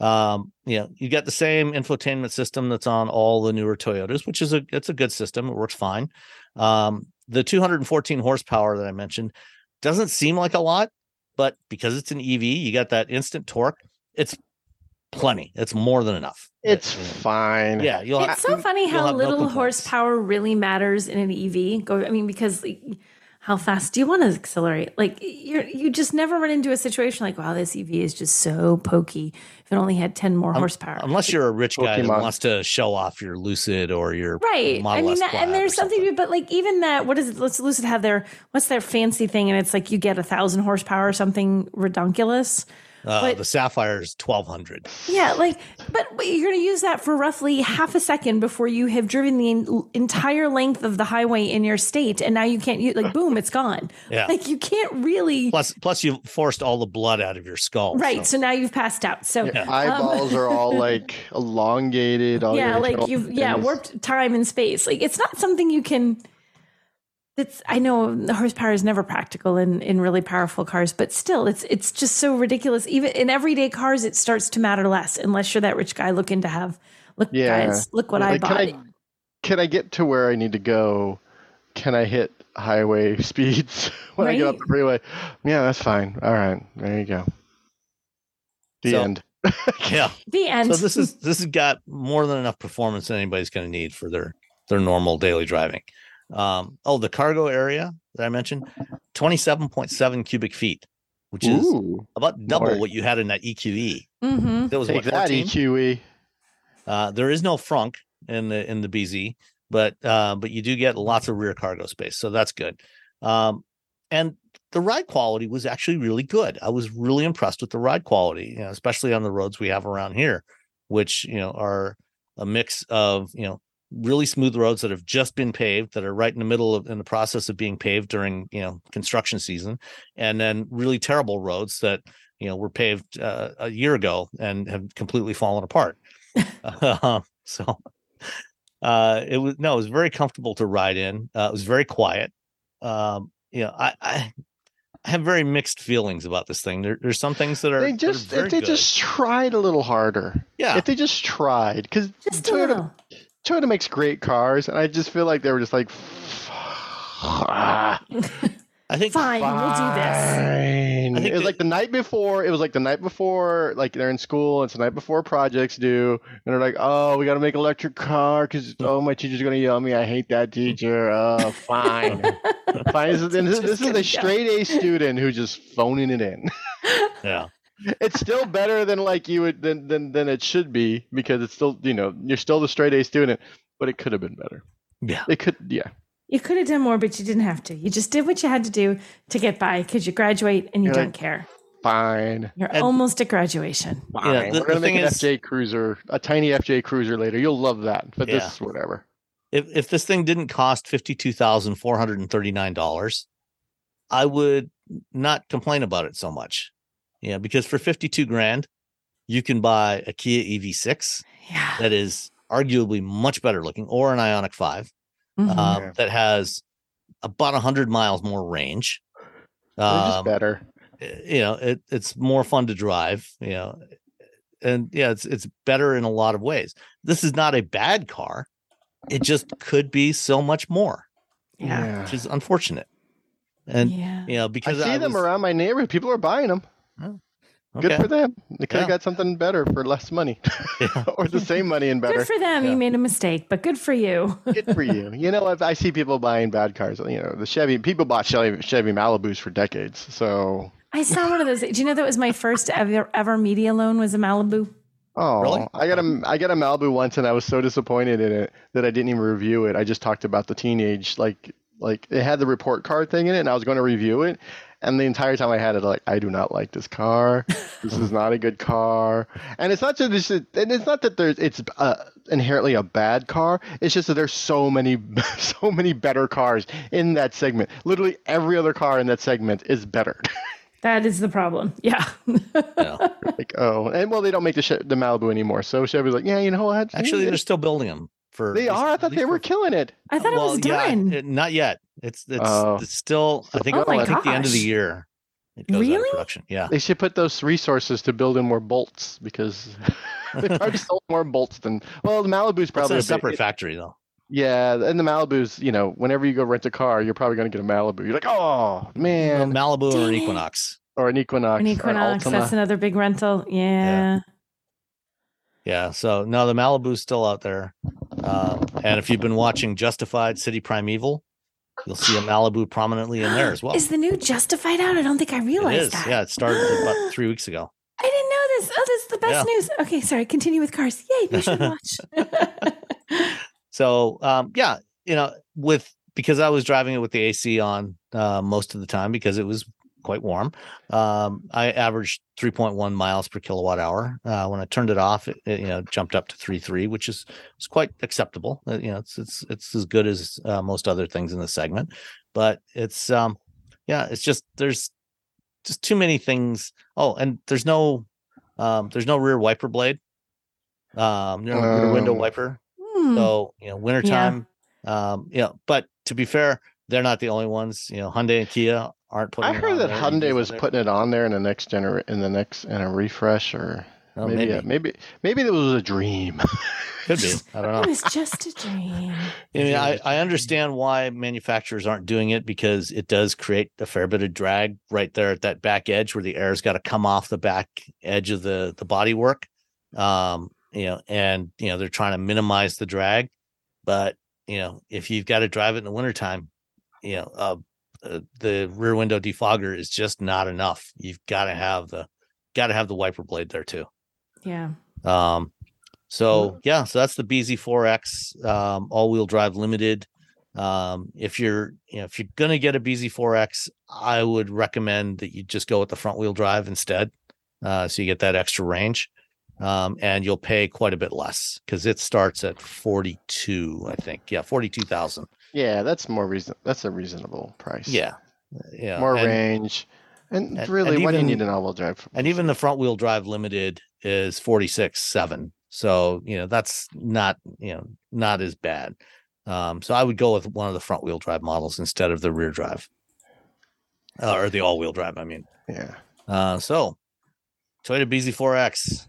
S2: Um you know you got the same infotainment system that's on all the newer toyotas which is a it's a good system. It works fine. Um the 214 horsepower that i mentioned doesn't seem like a lot but because it's an ev you got that instant torque it's plenty. It's more than enough.
S4: It's fine.
S2: yeah you'll
S3: It's so funny how
S2: have no
S3: little horsepower really matters in an EV. Go, I mean, because like, how fast do you want to accelerate? Like you you just never run into a situation like, wow, this EV is just so pokey. If it only had ten more horsepower,
S2: unless you're a rich guy that
S4: Pokemon.
S2: wants to show off your lucid or your
S3: right?
S2: Model
S3: I mean,
S2: S
S3: that, and there's something,
S2: something.
S3: to, but like even that, what is it? Let's Lucid have their what's their fancy thing, and it's like you get a thousand horsepower or something redunculous.
S2: Uh,
S3: But-
S2: the Sapphire is twelve hundred.
S3: Yeah, like, but, but you're going to use that for roughly half a second before you have driven the en- entire length of the highway in your state, and now you can't use. Like, boom, it's gone.
S2: Yeah.
S3: Like you can't really.
S2: Plus, plus you've forced all the blood out of your skull.
S3: right.
S2: so-
S3: So now you've passed out. So
S2: Yeah.
S3: um,
S4: Eyeballs are all [LAUGHS] like elongated. All
S3: yeah, like you've yeah warped time and space. Like it's not something you can. It's I know horsepower is never practical in in really powerful cars, but still, it's it's just so ridiculous. Even in everyday cars, it starts to matter less unless you're that rich guy looking to have. Look,
S4: Yeah.
S3: guys, look what I
S4: Like,
S3: bought.
S4: Can I, can I get to where I need to go? Can I hit highway [LAUGHS] speeds when I get up the freeway? Yeah, that's fine. All right, there you go. The
S2: So-
S4: end. [LAUGHS]
S2: yeah.
S3: the end.
S2: So this is this has got more than enough performance that anybody's going to need for their their normal daily driving. Um, oh, the cargo area that I mentioned, twenty seven point seven cubic feet, which is
S4: Ooh,
S2: about double
S4: more.
S2: what you had in that EQE.
S3: hmm
S2: That was
S4: take
S2: what
S4: that,
S2: 14?
S4: EQE.
S2: Uh, there is no frunk in the in the BZ, but uh, but you do get lots of rear cargo space, so that's good. Um, and the ride quality was actually really good. I was really impressed with the ride quality, you know, especially on the roads we have around here, which you know are a mix of you know really smooth roads that have just been paved that are right in the middle of in the process of being paved during you know construction season and then really terrible roads that you know were paved uh, a year ago and have completely fallen apart [LAUGHS] uh, [LAUGHS] so uh it was no it was very comfortable to ride in uh, it was very quiet um you know i i I have very mixed feelings about this thing. There, there's some things that are
S4: They
S2: that are
S4: just
S2: very
S4: if they
S2: good.
S4: just tried a little harder.
S2: yeah
S4: If they just tried, because
S3: Just a
S4: Toyota
S3: little.
S4: Toyota makes great cars, and I just feel like they were just like, ah, [LAUGHS]
S2: I think
S3: Fine, we'll do this.
S2: I think
S4: It was
S2: that-
S4: like the night before. It was like the night before, like they're in school. And it's the night before projects due, and they're like, "Oh, we got to make an electric car because [LAUGHS] oh, my teacher's gonna yell at me. I hate that teacher. Oh, [LAUGHS] fine, fine." This is, this, this is a straight A student who's just phoning it in.
S2: yeah
S4: it's still better than like you would than than than it should be because it's still you know you're still the straight A student, but it could have been better.
S2: yeah
S4: It could, yeah.
S3: You could have done more, but you didn't have to. You just did what you had to do to get by because you graduate and you
S4: You're
S3: don't
S4: like,
S3: care.
S4: Fine.
S3: You're
S2: And-
S3: almost at graduation.
S4: Fine.
S2: Yeah, the-
S4: We're gonna
S2: the
S4: make an
S2: is-
S4: FJ Cruiser, a tiny FJ Cruiser later. You'll love that. But
S2: Yeah.
S4: this is whatever.
S2: if if this thing didn't cost fifty two thousand four hundred and thirty nine dollars, I would not complain about it so much. Yeah, because for fifty two grand, you can buy a Kia EV6
S3: Yeah.
S2: that is arguably much better looking, or an Ioniq Five
S3: Mhm.
S2: um,
S4: Yeah.
S2: that has about hundred miles more range. Um,
S4: better.
S2: you know, it, it's more fun to drive. You know, and yeah, it's it's better in a lot of ways. This is not a bad car. It just could be so much more
S3: yeah.
S2: which is unfortunate. And
S3: yeah.
S2: you know,
S4: I see
S2: I
S4: them around my neighborhood. People are buying them. Good
S2: okay,
S4: for them. They could have got something better for less money,
S2: Yeah. [LAUGHS]
S4: or the same money and better.
S3: Good for them.
S2: Yeah.
S3: You made a mistake, but good for you. [LAUGHS]
S4: Good for you. You know, if I see people buying bad cars, you know, the Chevy people bought Chevy, Chevy Malibus for decades. So,
S3: I saw one of those. Do you know that was my first ever ever media loan was a Malibu?
S4: oh,
S2: Really?
S4: I got a I got a Malibu once, and I was so disappointed in it that I didn't even review it. I just talked about the teenage, like like it had the report card thing in it, and I was going to review it. And the entire time I had it, like I do not like this car. [LAUGHS] This is not a good car. And it's not just this, and it's not that there's it's uh, inherently a bad car. It's just that there's so many [LAUGHS] so many better cars in that segment. Literally every other car in that segment is better. [LAUGHS]
S3: That is the problem. Yeah.
S2: yeah.
S4: like oh, and well they don't make the che- the Malibu anymore. So Chevy's like, yeah, you know what?
S2: Actually, they're still building them for.
S4: they
S2: least-
S4: are. I thought they were
S2: for-
S4: killing it.
S3: I thought
S2: well,
S3: it was
S2: yeah,
S3: done.
S2: it- not yet. It's it's,
S4: Oh.
S2: it's still. I think.
S3: Oh my
S2: I think the end of the year. It goes out of
S3: Really?
S2: production. Yeah.
S4: They should put those resources to build in more bolts because [LAUGHS] they probably [LAUGHS] sold more bolts than well the Malibu's
S2: It's
S4: probably
S2: in a
S4: big-
S2: separate factory though.
S4: Yeah, and the Malibu's, you know, whenever you go rent a car, you're probably going to get a Malibu. You're like, oh man,
S2: Malibu or an Equinox.
S4: or an Equinox,
S3: An Equinox.
S4: Altima.
S3: That's another big rental. Yeah.
S2: Yeah. So no, the Malibu's still out there. Uh, and if you've been watching Justified City Primeval, you'll see a Malibu prominently in there as [GASPS] well.
S3: Is the new Justified out? I don't think I realized
S2: is.
S3: that.
S2: Yeah, it started about [GASPS] three weeks ago.
S3: I didn't know this. Oh, this is the best
S2: Yeah.
S3: news. Okay, sorry. Continue with cars. Yay, we should [LAUGHS] watch. [LAUGHS]
S2: So um, yeah, you know, with because I was driving it with the AC on uh, most of the time because it was quite warm. Um, I averaged 3.1 miles per kilowatt hour. Uh, when I turned it off, it, it, you know jumped up to 3.3, which is is quite acceptable. Uh, you know, it's it's it's as good as uh, most other things in the segment, but it's um, yeah, it's just there's just too many things. Oh, and there's no um, there's no rear wiper blade. Um, know, rear window
S4: Oh.
S2: wiper.
S3: Hmm.
S2: So you know, wintertime. Um, you know, but to be fair, they're not the only ones. You know, Hyundai and Kia aren't putting.
S4: I
S2: it
S4: heard
S2: on
S4: that
S2: their
S4: Hyundai was putting it on there in the next gener in the next in a refresh or
S2: Oh,
S4: maybe
S2: maybe.
S4: maybe. maybe maybe it was a dream. [LAUGHS]
S2: Could be. I don't know.
S3: It was just a dream.
S2: I mean, I, I understand why manufacturers aren't doing it because it does create a fair bit of drag right there at that back edge where the air's got to come off the back edge of the the body work. Um, you know, and you know, they're trying to minimize the drag. But, you know, if you've got to drive it in the wintertime, you know, uh, uh, the rear window defogger is just not enough. You've got to have the got to have the wiper blade there too.
S3: Yeah.
S2: Um, so yeah, so that's the BZ4X um, all-wheel drive limited. Um, if you're you know if you're gonna get a BZ4X, I would recommend that you just go with the front wheel drive instead, uh, so you get that extra range, um, and you'll pay quite a bit less because it starts at 42, I think. Yeah, 42,000.
S4: Yeah, that's more reason. That's a reasonable price.
S2: Yeah, yeah,
S4: more
S2: and-
S4: range. And,
S2: and-
S4: really,
S2: and
S4: why do you need an all-wheel drive?
S2: and even the front wheel drive limited is 46 7 so you know that's not you know not as bad um so i would go with one of the front wheel drive models instead of the rear drive uh, or the all wheel drive i mean
S4: yeah,
S2: uh so toyota bz4x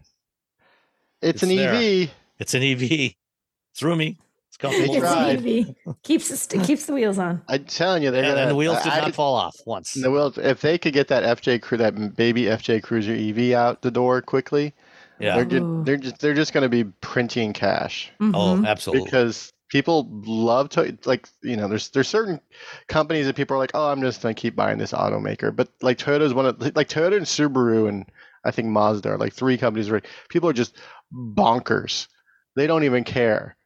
S4: it's, an
S2: there.
S4: EV.
S2: it's an ev it's roomy it's comfortable
S4: It's
S3: It's
S4: right.
S3: EV. keeps us keeps the wheels on.
S4: I'm telling you, they're
S2: and,
S4: gonna.
S2: and the wheels did
S4: I-
S2: not fall off once
S4: The wheels, if they could get that FJ Cru, that baby FJ Cruiser EV out the door quickly,
S2: yeah
S4: they're just, they're just they're just going to be printing cash
S2: oh
S3: Mhm.
S2: absolutely
S4: because people love to like you know there's there's certain companies that people are like oh I'm just going to keep buying this automaker, but like Toyota's one of like Toyota and Subaru and I think Mazda are like three companies where people are just bonkers. They don't even care.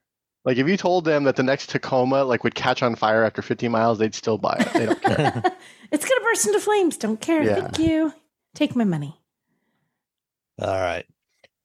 S4: Like if you told them that the next Tacoma like would catch on fire after 50 miles, they'd still buy it. They don't care. [LAUGHS] [LAUGHS]
S3: it's gonna burst into flames. Don't care.
S4: Yeah.
S3: Thank you. Take my money.
S2: all right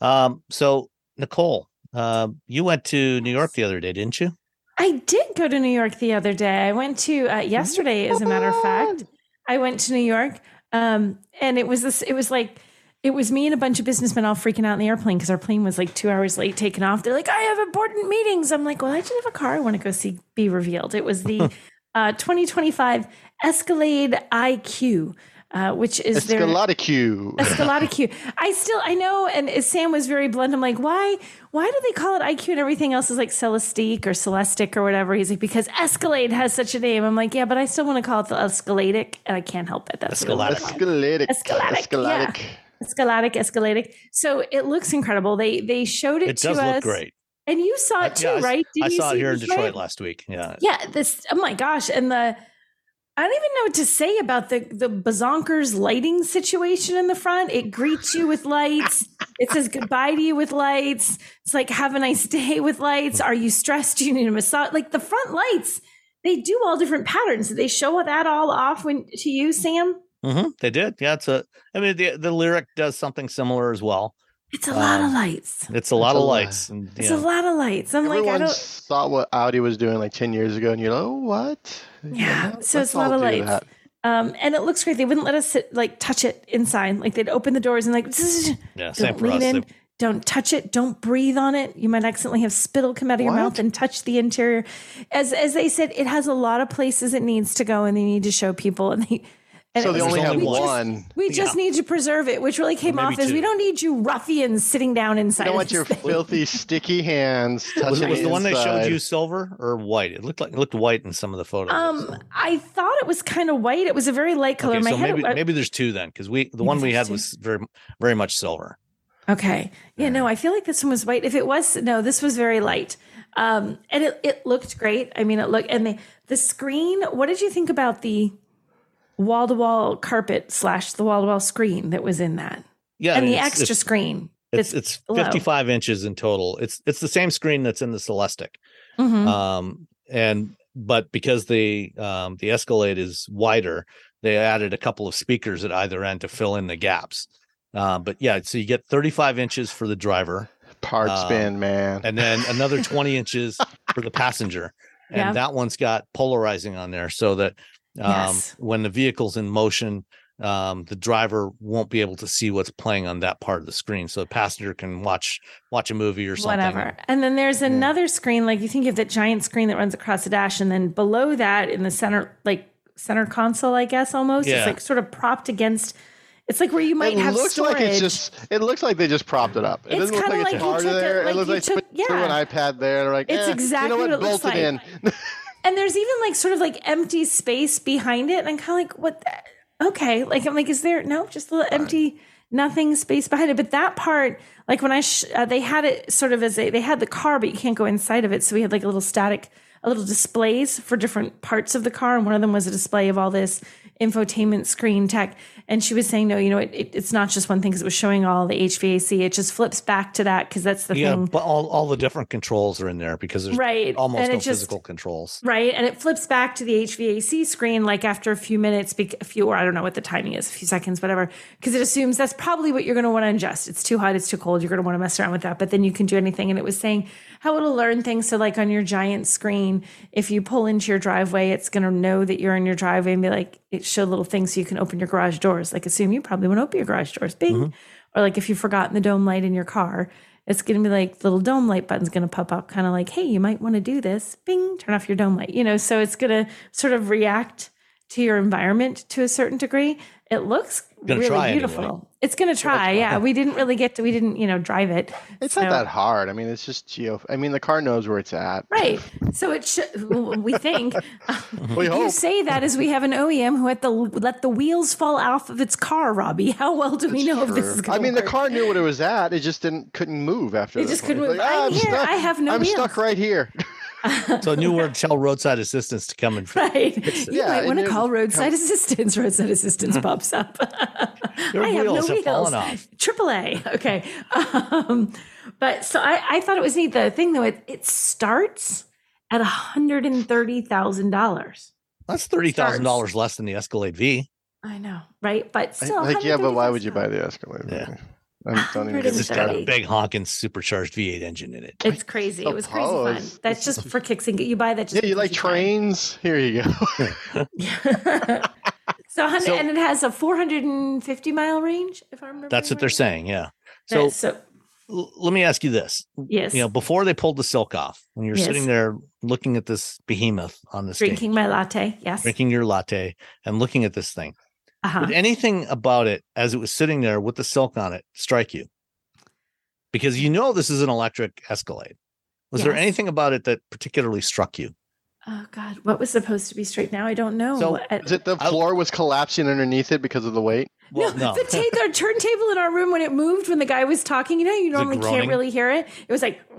S2: um so nicole uh, you went to new york the other day didn't you
S3: I did go to New York the other day. I went to uh, yesterday, as a matter of fact. I went to New York, um, and it was this. It was like it was me and a bunch of businessmen all freaking out in the airplane because our plane was like two hours late taking off. They're like, "I have important meetings." I'm like, "Well, I just have a car. I want to go see be revealed." It was the [LAUGHS] uh, 2025 Escalade IQ, uh, which is
S4: It's
S3: their
S4: got a lot of Q.
S3: Escalade Q. I still, I know, and Sam was very blunt. I'm like, why, why do they call it IQ and everything else is like Celestique or Celestic or whatever? He's like, because Escalade has such a name. I'm like, yeah, but I still want to call it the Escaladic, and I can't help it. That's what it was.
S2: Escaladic.
S4: Escaladic.
S3: Escaladic, yeah. Escaladic, escalatic. So it looks incredible. They they showed it,
S2: it
S3: to
S2: does
S3: us,
S2: look great
S3: and you saw it too,
S2: yeah, I
S3: right?
S2: I
S3: you
S2: saw it here in
S3: Detroit?
S2: Detroit last week. Yeah.
S3: Yeah, this. Oh my gosh, and the. I don't even know what to say about the the bazonkers lighting situation in the front. It greets you with lights. It says goodbye to you with lights. It's like have a nice day with lights. Are you stressed? Do you need a massage? Like the front lights, they do all different patterns. Did they show that all off when to you, Sam?
S2: Hmm They did. Yeah, it's a. I mean, the the Lyriq does something similar as well.
S3: It's a lot of
S2: Um,
S3: lights.
S2: It's a lot
S4: a
S2: of
S4: lot.
S2: lights, and
S3: It's
S2: know,
S3: a lot of lights. I'm like, I
S4: Everyone
S3: don't.
S4: thought what Audi was doing like 10 years ago, and you're like, oh, what?
S3: Yeah, so it's a lot of lights.
S4: that.
S3: Um, and it looks great. They wouldn't let us sit, like touch it inside. Like they'd open the doors and like, [LAUGHS]
S2: yeah, same
S3: don't
S2: for us.
S3: lean in,
S2: They-
S3: don't touch it, don't breathe on it. You might accidentally have spittle come out of your mouth and touch the interior. As as they said, it has a lot of places it needs to go, and they need to show people. And they and
S4: So
S3: it
S4: they
S3: was
S4: only
S3: like,
S4: have
S3: we just-
S4: one.
S3: we just need to preserve it, which really came
S2: maybe
S3: off as we don't need you ruffians sitting down inside.
S4: I don't want your
S3: thing.
S4: filthy, [LAUGHS] sticky hands touching
S2: was, was
S4: the
S2: the one they showed you silver or white? It looked like it looked white in some of the photos.
S3: Um, I thought it was kind of white. It was a very light color.
S2: okay,
S3: My
S2: so
S3: head,
S2: maybe
S3: I-
S2: maybe there's two then, because we the one we had
S3: two.
S2: was very very much silver.
S3: Okay. Yeah, no, I feel like this one was white. If it was, no, this was very light. Um, and it, it looked great. I mean, it looked, and the, the screen, what did you think about the wall to wall carpet slash the wall to wall screen that was in that?
S2: Yeah,
S3: and
S2: I mean,
S3: the
S2: it's-
S3: extra
S2: it's-
S3: screen.
S2: It's it's 55 inches in total. It's it's the same screen that's in the Celestiq.
S3: Mhm.
S2: Um, and but because the um, the Escalade is wider, they added a couple of speakers at either end to fill in the gaps. Uh, but yeah, so you get 35 inches for the driver,
S4: Part
S2: Um,
S4: spin, man.
S2: and then another [LAUGHS] 20 inches for the passenger. And
S3: Yeah.
S2: that one's got polarizing on there so that um,
S3: Yes.
S2: when the vehicle's in motion, um, the driver won't be able to see what's playing on that part of the screen. So the passenger can watch watch a movie or something.
S3: Whatever. And then there's another screen, like you think of that giant screen that runs across the dash, and then below that in the center, like center console, I guess almost,
S2: Yeah.
S3: it's like sort of propped against. It's like where you might
S4: it
S3: have
S4: looks
S3: storage.
S4: like it's just. It looks like they just propped it up. It
S3: It's
S4: doesn't look like
S3: like
S4: it's
S3: you
S4: hard
S3: took it-
S4: there.
S3: like
S4: it looks
S3: you
S4: like
S3: took-
S4: put- threw an iPad there. They're like,
S3: It's
S4: eh,
S3: exactly
S4: you know
S3: what
S4: what?
S3: it looks
S4: Bolt it in. [LAUGHS]
S3: and there's even like sort of like empty space behind it, and I'm kind of like, what? The? Okay, like I'm like, is there no just a little empty nothing space behind it? But that part, like when I sh- uh, they had it sort of as a they had the car, but you can't go inside of it, so we had like a little static, a little displays for different parts of the car, and one of them was a display of all this infotainment screen tech. And she was saying, no, you know, it, it, it's not just one thing because it was showing all the HVAC. It just flips back to that because that's the
S2: yeah,
S3: thing.
S2: but all, all the different controls are in there because there's
S3: Right,
S2: almost
S3: and
S2: no
S3: just-
S2: physical controls.
S3: Right. And it flips back to the HVAC screen like after a few minutes, a few, or I don't know what the timing is, a few seconds, whatever, because it assumes that's probably what you're going to want to adjust. It's too hot, it's too cold. You're going to want to mess around with that, but then you can do anything. And it was saying how it'll learn things. So, like on your giant screen, if you pull into your driveway, it's going to know that you're in your driveway and be like, it showed little things so you can open your garage doors. Like, assume you probably want to open your garage doors. Bing. Mm-hmm. Or like if you've forgotten the dome light in your car, it's going to be like little dome light button's going to pop up, kind of like, hey, you might want to do this. Bing, turn off your dome light. You know, so it's going to sort of react to your environment to a certain degree. It looks really
S2: try
S3: beautiful.
S2: anyway.
S3: It's going to try. Yeah, we didn't really get to. We didn't, you know, drive it.
S4: It's
S3: So-
S4: not that hard. I mean, it's just geo. I mean, the car knows where it's at.
S3: Right. So it should, we think. [LAUGHS]
S4: We hope.
S3: You say that as we have an OEM who had to let the wheels fall off of its car, Robbie. How well do we know if this is
S4: True.
S3: going
S4: I
S3: to
S4: mean, the car knew what it was at. It just didn't couldn't move after.
S3: It just
S4: point.
S3: couldn't
S4: It's
S3: move. Ah, I'm here.
S4: stuck.
S3: I have no
S4: I'm stuck right here. [LAUGHS]
S2: So a new word, tell roadside assistance to come and
S3: Right. You
S4: Yeah,
S3: might want to call roadside assistance. Roadside assistance [LAUGHS] pops up. [LAUGHS]
S2: Your
S3: I have no
S2: wheels have
S3: wheels.
S2: fallen off.
S3: AAA. Okay. Um, but so I, I thought it was neat. The thing though, it, it starts at $130,000.
S2: That's thirty thousand dollars less than the Escalade V.
S3: I know. Right. But still.
S4: like, yeah, but why would you buy the Escalade?
S2: Yeah.
S4: I [LAUGHS] don't even get
S2: It's
S4: me
S2: got a big honking supercharged V8 engine in it.
S3: It's crazy. It was crazy fun. That's just for kicks and get you buy that. Just
S4: Yeah, you like
S3: because can.
S4: trains? Here you go. [LAUGHS] [LAUGHS]
S3: So,
S2: So-
S3: and it has a 450 mile range, if I remember.
S2: That's what they're saying. Yeah.
S3: So,
S2: So
S3: so
S2: l- let me ask you this.
S3: yes,
S2: You know, before they pulled the silk off, when you're
S3: Yes.
S2: sitting there looking at this behemoth on the stage,
S3: drinking my latte. Yes.
S2: drinking your latte and looking at this thing,
S3: uh-huh.
S2: did anything about it as it was sitting there with the silk on it strike you? Because you know this is an electric Escalade. Was there anything about it that particularly struck you?
S3: Oh God, what was supposed to be straight now? I don't know.
S2: So,
S3: Uh,
S4: Is it the
S2: I-
S4: floor was collapsing underneath it because of the weight?
S2: Well,
S3: no, the, ta- the turntable in our room when it moved when the guy was talking, you know, you normally can't really hear it. It was like, [LAUGHS]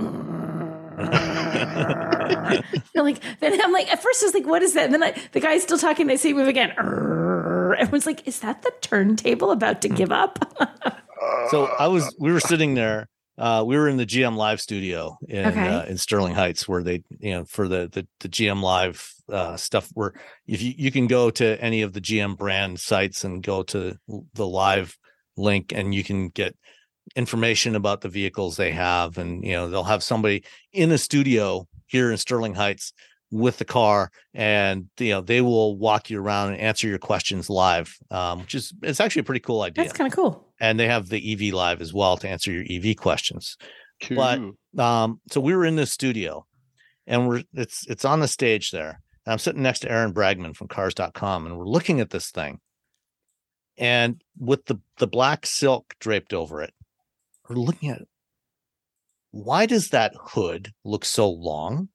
S3: [LAUGHS] like then I'm like, at first I was like, what is that? And then I, the guy's still talking. they say move again. Everyone's like, is that the turntable about to give up? [LAUGHS]
S2: so I was we were sitting there. Uh, we were in the GM Live studio in
S3: Okay.
S2: uh, in Sterling Heights, where they you know for the the, the GM Live uh, stuff. Where if you you can go to any of the GM brand sites and go to the live link, and you can get information about the vehicles they have, and you know they'll have somebody in a studio here in Sterling Heights with the car and you know they will walk you around and answer your questions live um, which is it's actually a pretty cool idea
S3: That's kind of cool.
S2: and they have the EV live as well to answer your EV questions. But- Um, so we were in the studio and we're it's it's on the stage there. And I'm sitting next to Aaron Bragman from cars.com and we're looking at this thing. And with the the black silk draped over it, we're looking at it. Why does that hood look so long?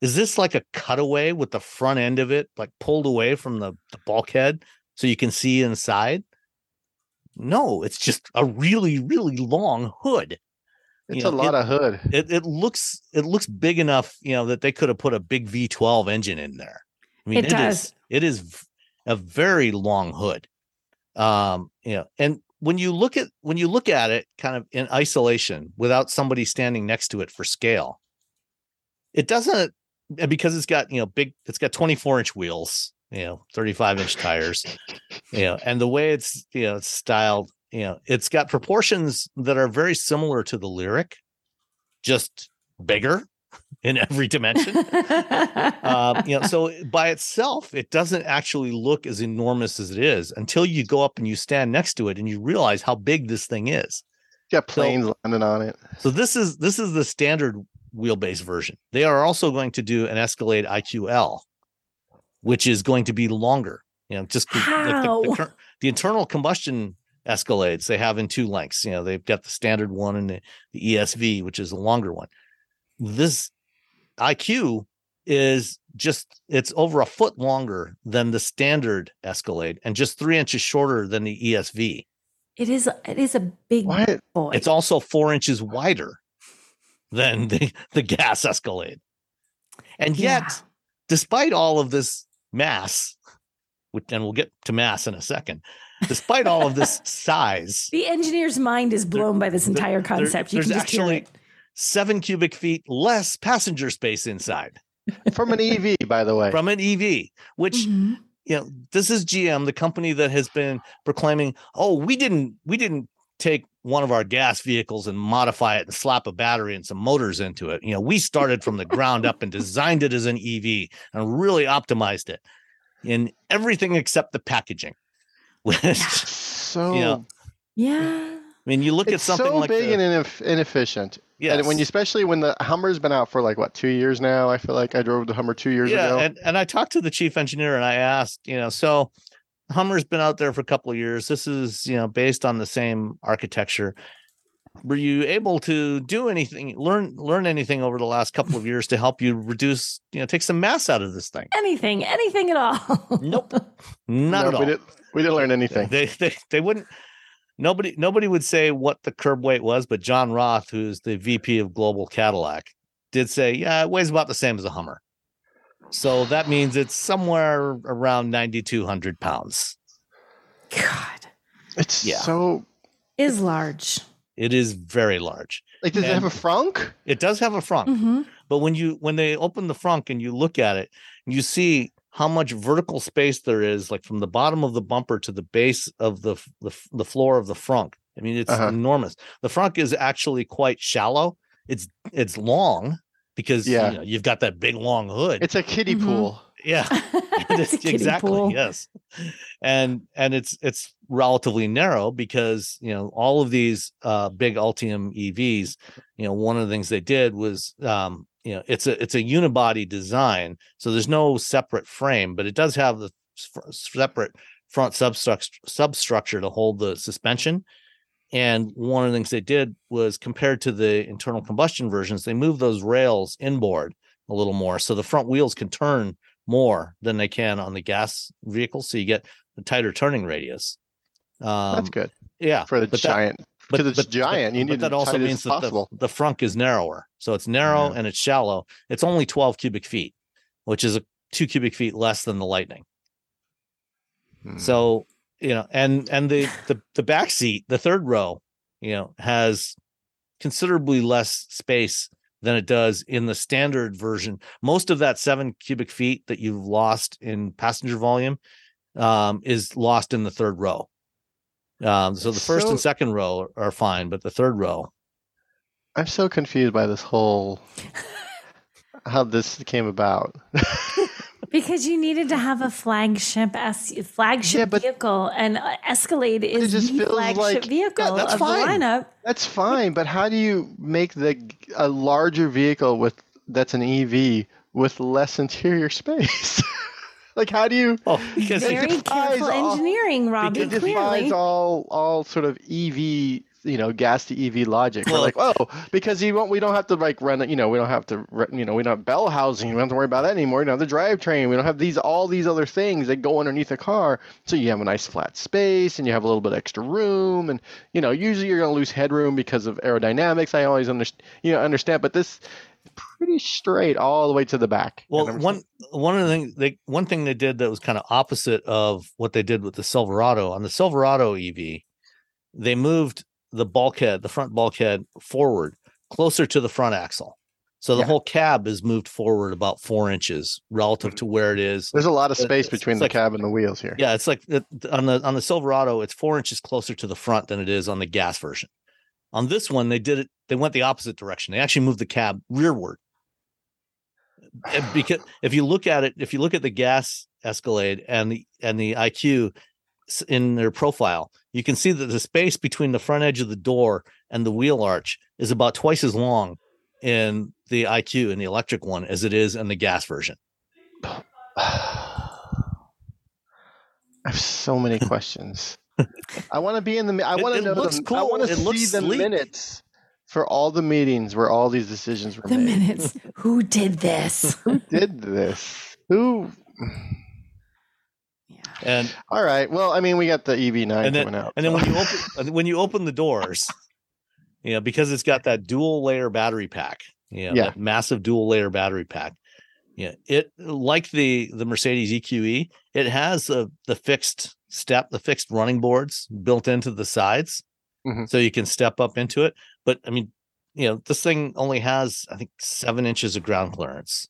S2: Is this like a cutaway with the front end of it like pulled away from the, the bulkhead so you can see inside? No, it's just a really, really long hood.
S4: It's
S2: you
S4: a lot
S2: it-
S4: of hood.
S2: It it looks it looks big enough, you know, that they could have put a big V12 engine in there. I mean,
S3: It
S2: it
S3: does.
S2: is it is a very long hood. Um, you know, and when you look at when you look at it kind of in isolation without somebody standing next to it for scale, it doesn't and because it's got you know big, it's got 24 inch wheels, you know, 35 inch tires, you know, and the way it's you know it's styled, you know, it's got proportions that are very similar to the Lyriq just bigger [LAUGHS] in every dimension. um, you know, [LAUGHS] so by itself, it doesn't actually look as enormous as it is until you go up and you stand next to it and you realize how big this thing is.
S4: Got planes so, landing on it.
S2: So this is this is the standard wheelbase version. They are also going to do an Escalade IQL, which is going to be longer. You know, just
S3: How?
S2: like the, the, the, internal combustion Escalades they have in two lengths. You know, they've got the standard one and the, the ESV, which is a longer one. This IQ is just it's over a foot longer than the standard Escalade and just three inches shorter than the ESV.
S3: It is it is a big
S4: What?
S3: boy.
S2: It's also four inches wider than the, the gas Escalade. And yet,
S3: Yeah.
S2: despite all of this mass, which, and we'll get to mass in a second, despite all of this [LAUGHS] size,
S3: the engineer's mind is blown by this entire
S2: there-
S3: concept. you
S2: there's
S3: can just hear
S2: actually
S3: it.
S2: seven cubic feet less passenger space inside
S4: From an EV, by the way.
S2: from an EV, which
S3: Mhm.
S2: you know this is GM, the company that has been proclaiming, "Oh, we didn't, we didn't take one of our gas vehicles and modify it and slap a battery and some motors into it. You know, we started from the ground up and designed it as an EV and really optimized it in everything except the packaging." [LAUGHS] Which,
S4: so
S2: you know,
S3: Yeah.
S2: I mean, you look at
S4: it's
S2: something
S4: so
S2: like
S4: big
S2: the,
S4: and ineff- inefficient.
S2: yes.
S4: And when you, especially when the Hummer's been out for like what two years now. I feel like I drove the Hummer two years
S2: yeah,
S4: ago.
S2: and and I talked to the chief engineer and I asked, you know, so Hummer's been out there for a couple of years. This is, you know, based on the same architecture. Were you able to do anything, learn learn anything over the last couple of years to help you reduce, you know, take some mass out of this thing?
S3: Anything, anything at all.
S2: Nope. [LAUGHS] Not
S4: Nope,
S2: at all.
S4: we didn't. We didn't learn anything.
S2: They they they wouldn't. Nobody nobody would say what the curb weight was, but John Roth, who's the VP of Global Cadillac, did say, yeah, it weighs about the same as a Hummer. So that means it's somewhere around ninety two hundred pounds.
S3: God,
S4: It's
S2: Yeah.
S4: so
S3: is large.
S2: It is very large.
S4: like. Does it have a
S2: And-
S4: frunk?
S2: It does have a front,
S3: hmm
S2: but when you when they open the front and you look at it, you see how much vertical space there is, like from the bottom of the bumper to the base of the the, the floor of the frunk. I mean, it's
S4: Uh-huh.
S2: enormous. The frunk is actually quite shallow. It's it's long because
S4: Yeah.
S2: you know, you've got that big long hood.
S4: It's a kiddie
S3: Mhm.
S4: pool.
S2: yeah, [LAUGHS]
S3: It's a
S2: exactly
S3: pool.
S2: yes and and it's it's relatively narrow because you know all of these uh big ultium evs you know one of the things they did was um you know it's a it's a unibody design so there's no separate frame but it does have the s- separate front substructure substructure to hold the suspension and one of the things they did was compared to the internal combustion versions they moved those rails inboard a little more so the front wheels can turn more than they can on the gas vehicle so you get a tighter turning radius um
S4: That's good
S2: yeah
S4: for the
S2: but that-
S4: giant.
S2: but,
S4: Because it's
S2: but-
S4: giant,
S2: but-
S4: you
S2: but
S4: need
S2: that also means that the, the frunk is narrower so it's narrow
S4: Yeah.
S2: and it's shallow it's only 12 cubic feet which is a two cubic feet less than the lightning
S4: Hmm.
S2: so you know and and the the the back seat the third row you know has considerably less space than it does in the standard version most of that seven cubic feet that you've lost in passenger volume um, is lost in the third row um, so the first and second row are fine but the third row
S4: I'm so confused by this whole [LAUGHS] how this came about. [LAUGHS]
S3: Because you needed to have a flagship S- flagship
S4: Yeah, but-
S3: vehicle, and uh, Escalade
S4: it
S3: is
S4: just
S3: the
S4: feels
S3: flagship
S4: like-
S3: vehicle
S2: that's
S3: of
S2: fine.
S3: the lineup.
S4: That's fine, but how do you make the a larger vehicle with that's an EV with less interior [LAUGHS] space? like how do you
S2: oh because
S4: It
S3: Very
S4: defies
S3: careful
S4: all-
S3: engineering, Robbie.
S4: it defies
S3: Clearly,
S4: all all sort of EV you know gas to EV logic. We're like, oh, because you won't, we don't have to like run it. You know, we don't have to, you know, we don't have bell housing. We don't have to worry about that anymore. You don't the drivetrain. We don't have these all these other things that go underneath a car. So you have a nice flat space and you have a little bit extra room. And you know, usually you're going to lose headroom because of aerodynamics. I always understand, you know, understand. But this pretty straight all the way to the back.
S2: Well, one one of the things they one thing they did that was kind of opposite of what they did with the Silverado on the Silverado EV, they moved the bulkhead, the front bulkhead forward closer to the front axle. So the
S4: Yeah.
S2: whole cab is moved forward about four inches relative hmm. to where it is.
S4: There's a lot of space
S2: it's-
S4: between
S2: it's
S4: the
S2: like-
S4: cab and the wheels here.
S2: Yeah, it's like it- on the on the Silverado, it's four inches closer to the front than it is on the gas version. On this one, they did it. They went the opposite direction. They actually moved the cab rearward. [SIGHS] Because if you look at it, if you look at the gas Escalade and the and the IQ in their profile, you can see that the space between the front edge of the door and the wheel arch is about twice as long in the IQ in the electric one as it is in the gas version. [SIGHS]
S4: I have so many [LAUGHS] questions. [LAUGHS] I want to be in the. I want to
S2: it
S4: know.
S2: looks
S4: The, I want to see
S2: looks
S4: the
S2: sleek.
S4: minutes for all the meetings where all these decisions were
S3: The
S4: made.
S3: The minutes. Who did this?
S4: Who did this? Who?
S2: And
S4: All right. Well, I mean, we got the EV9
S2: and then,
S4: coming out.
S2: and then
S4: so-
S2: when you open [LAUGHS] when you open the doors, you know, because it's got that dual layer battery pack, you know,
S4: Yeah.
S2: that massive dual layer battery pack. Yeah, it like the the Mercedes EQE, it has the the fixed step, the fixed running boards built into the sides,
S4: Mhm.
S2: so you can step up into it. But I mean, you know, this thing only has I think seven inches of ground clearance,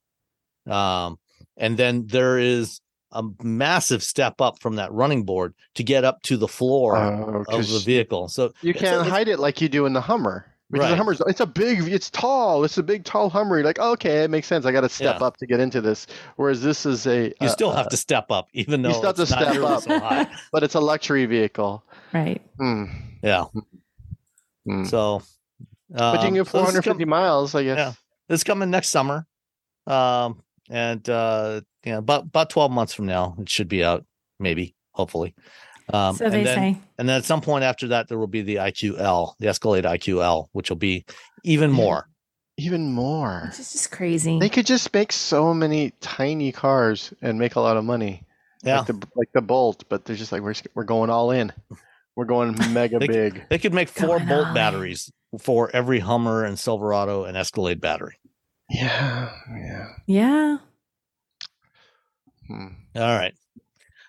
S2: um, and then there is a massive step up from that running board to get up to the floor
S4: Oh,
S2: of
S4: 'cause
S2: the vehicle. So
S4: You can't
S2: it's-
S4: hide it like you do in the Hummer. Because the Hummer's it's a big, it's tall, it's a big tall Hummer. You're like, okay, it makes sense. I got to step
S2: Yeah.
S4: up to get into this. Whereas this is a,
S2: You
S4: uh,
S2: still have
S4: uh,
S2: to step up, even though
S4: you still have to
S2: it's not
S4: step up.
S2: so high. [LAUGHS]
S4: but it's a luxury vehicle.
S3: Right.
S4: Hmm.
S2: Yeah.
S4: Hmm.
S2: So,
S4: but you can
S2: um,
S4: go
S2: so
S4: 450 miles, I guess.
S2: Yeah. This is coming next summer, um, and uh, yeah, about about twelve months from now, it should be out. Maybe, hopefully. Um,
S3: So they
S2: and then,
S3: say.
S2: And then at some point after that, there will be the IQL, the Escalade IQL, which will be even more.
S4: Even more.
S3: It's just, just crazy.
S4: They could just make so many tiny cars and make a lot of money.
S2: Yeah.
S4: Like the like the Bolt, but they're just like we're we're going all in. We're going [LAUGHS] mega
S2: They could-
S4: big.
S2: They could make four
S3: Going
S2: Bolt
S3: all in.
S2: batteries for every Hummer and Silverado and Escalade battery.
S4: Yeah, yeah.
S3: yeah.
S4: Hmm.
S2: All right.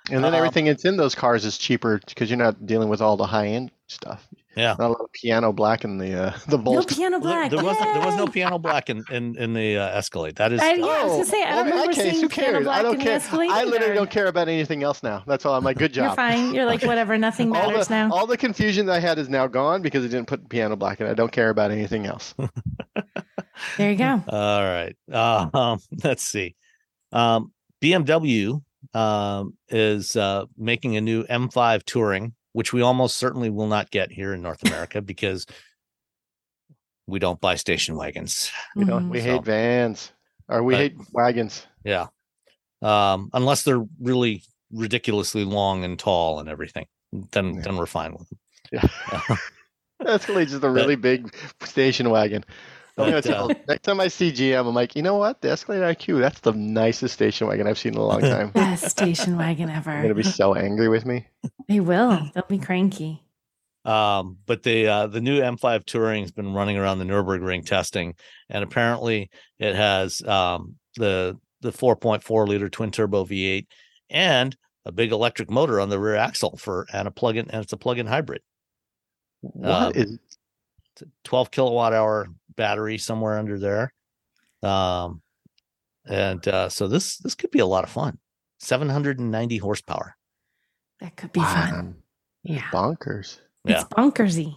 S4: And then
S2: Um,
S4: everything that's in those cars is cheaper because you're not dealing with all the high end stuff.
S2: Yeah.
S4: Not a lot of piano black in the uh, the
S3: bolts.
S4: No
S3: piano black.
S2: There, there was there was no piano black in in, in the uh, Escalade. That is
S3: I, yeah, I was
S4: Oh,
S3: gonna say I
S4: well,
S3: don't remember
S4: case,
S3: seeing
S4: who
S3: piano
S4: cares?
S3: black
S4: I don't
S3: in the
S4: care.
S3: Escalade
S4: I literally
S3: either.
S4: don't care about anything else now. That's all. I'm like, good job.
S3: You're fine. You're like [LAUGHS] whatever. Nothing
S4: all
S3: matters
S4: the,
S3: now.
S4: all the confusion I had is now gone because I didn't put piano black in. I don't care about anything else. [LAUGHS]
S3: there you go. [LAUGHS]
S2: All right. Uh, um, [LAUGHS] let's see. Um, BMW um, is uh, making a new M5 Touring, which we almost certainly will not get here in North America because we don't buy station wagons. [LAUGHS]
S4: We don't. We
S2: So-
S4: hate vans, or we
S2: But-
S4: hate wagons.
S2: Yeah. Um, unless they're really ridiculously long and tall and everything, then
S4: Yeah.
S2: then we're fine with them.
S4: Yeah. That's Escalade's just a really big station wagon. I'm gonna
S2: But,
S4: tell,
S2: uh,
S4: next time I see GM, I'm like, you know what? The Escalade IQ, that's the nicest station wagon I've seen in a long time. [LAUGHS]
S3: Best station wagon ever.
S4: They're gonna be so angry with me.
S3: They will. They'll be cranky.
S2: Um, but the uh, the new M5 Touring has been running around the Nurburgring testing, and apparently it has um, the the 4.4 liter twin turbo V8 and a big electric motor on the rear axle for and a plug-in and it's a plug-in hybrid.
S4: What
S2: Um,
S4: is?
S2: 12 kilowatt hour battery somewhere under there. Um, and uh, so this this could be a lot of fun. 790 horsepower.
S3: That could be fun. Yeah.
S4: bonkers.
S2: Yeah.
S3: It's bonkersy.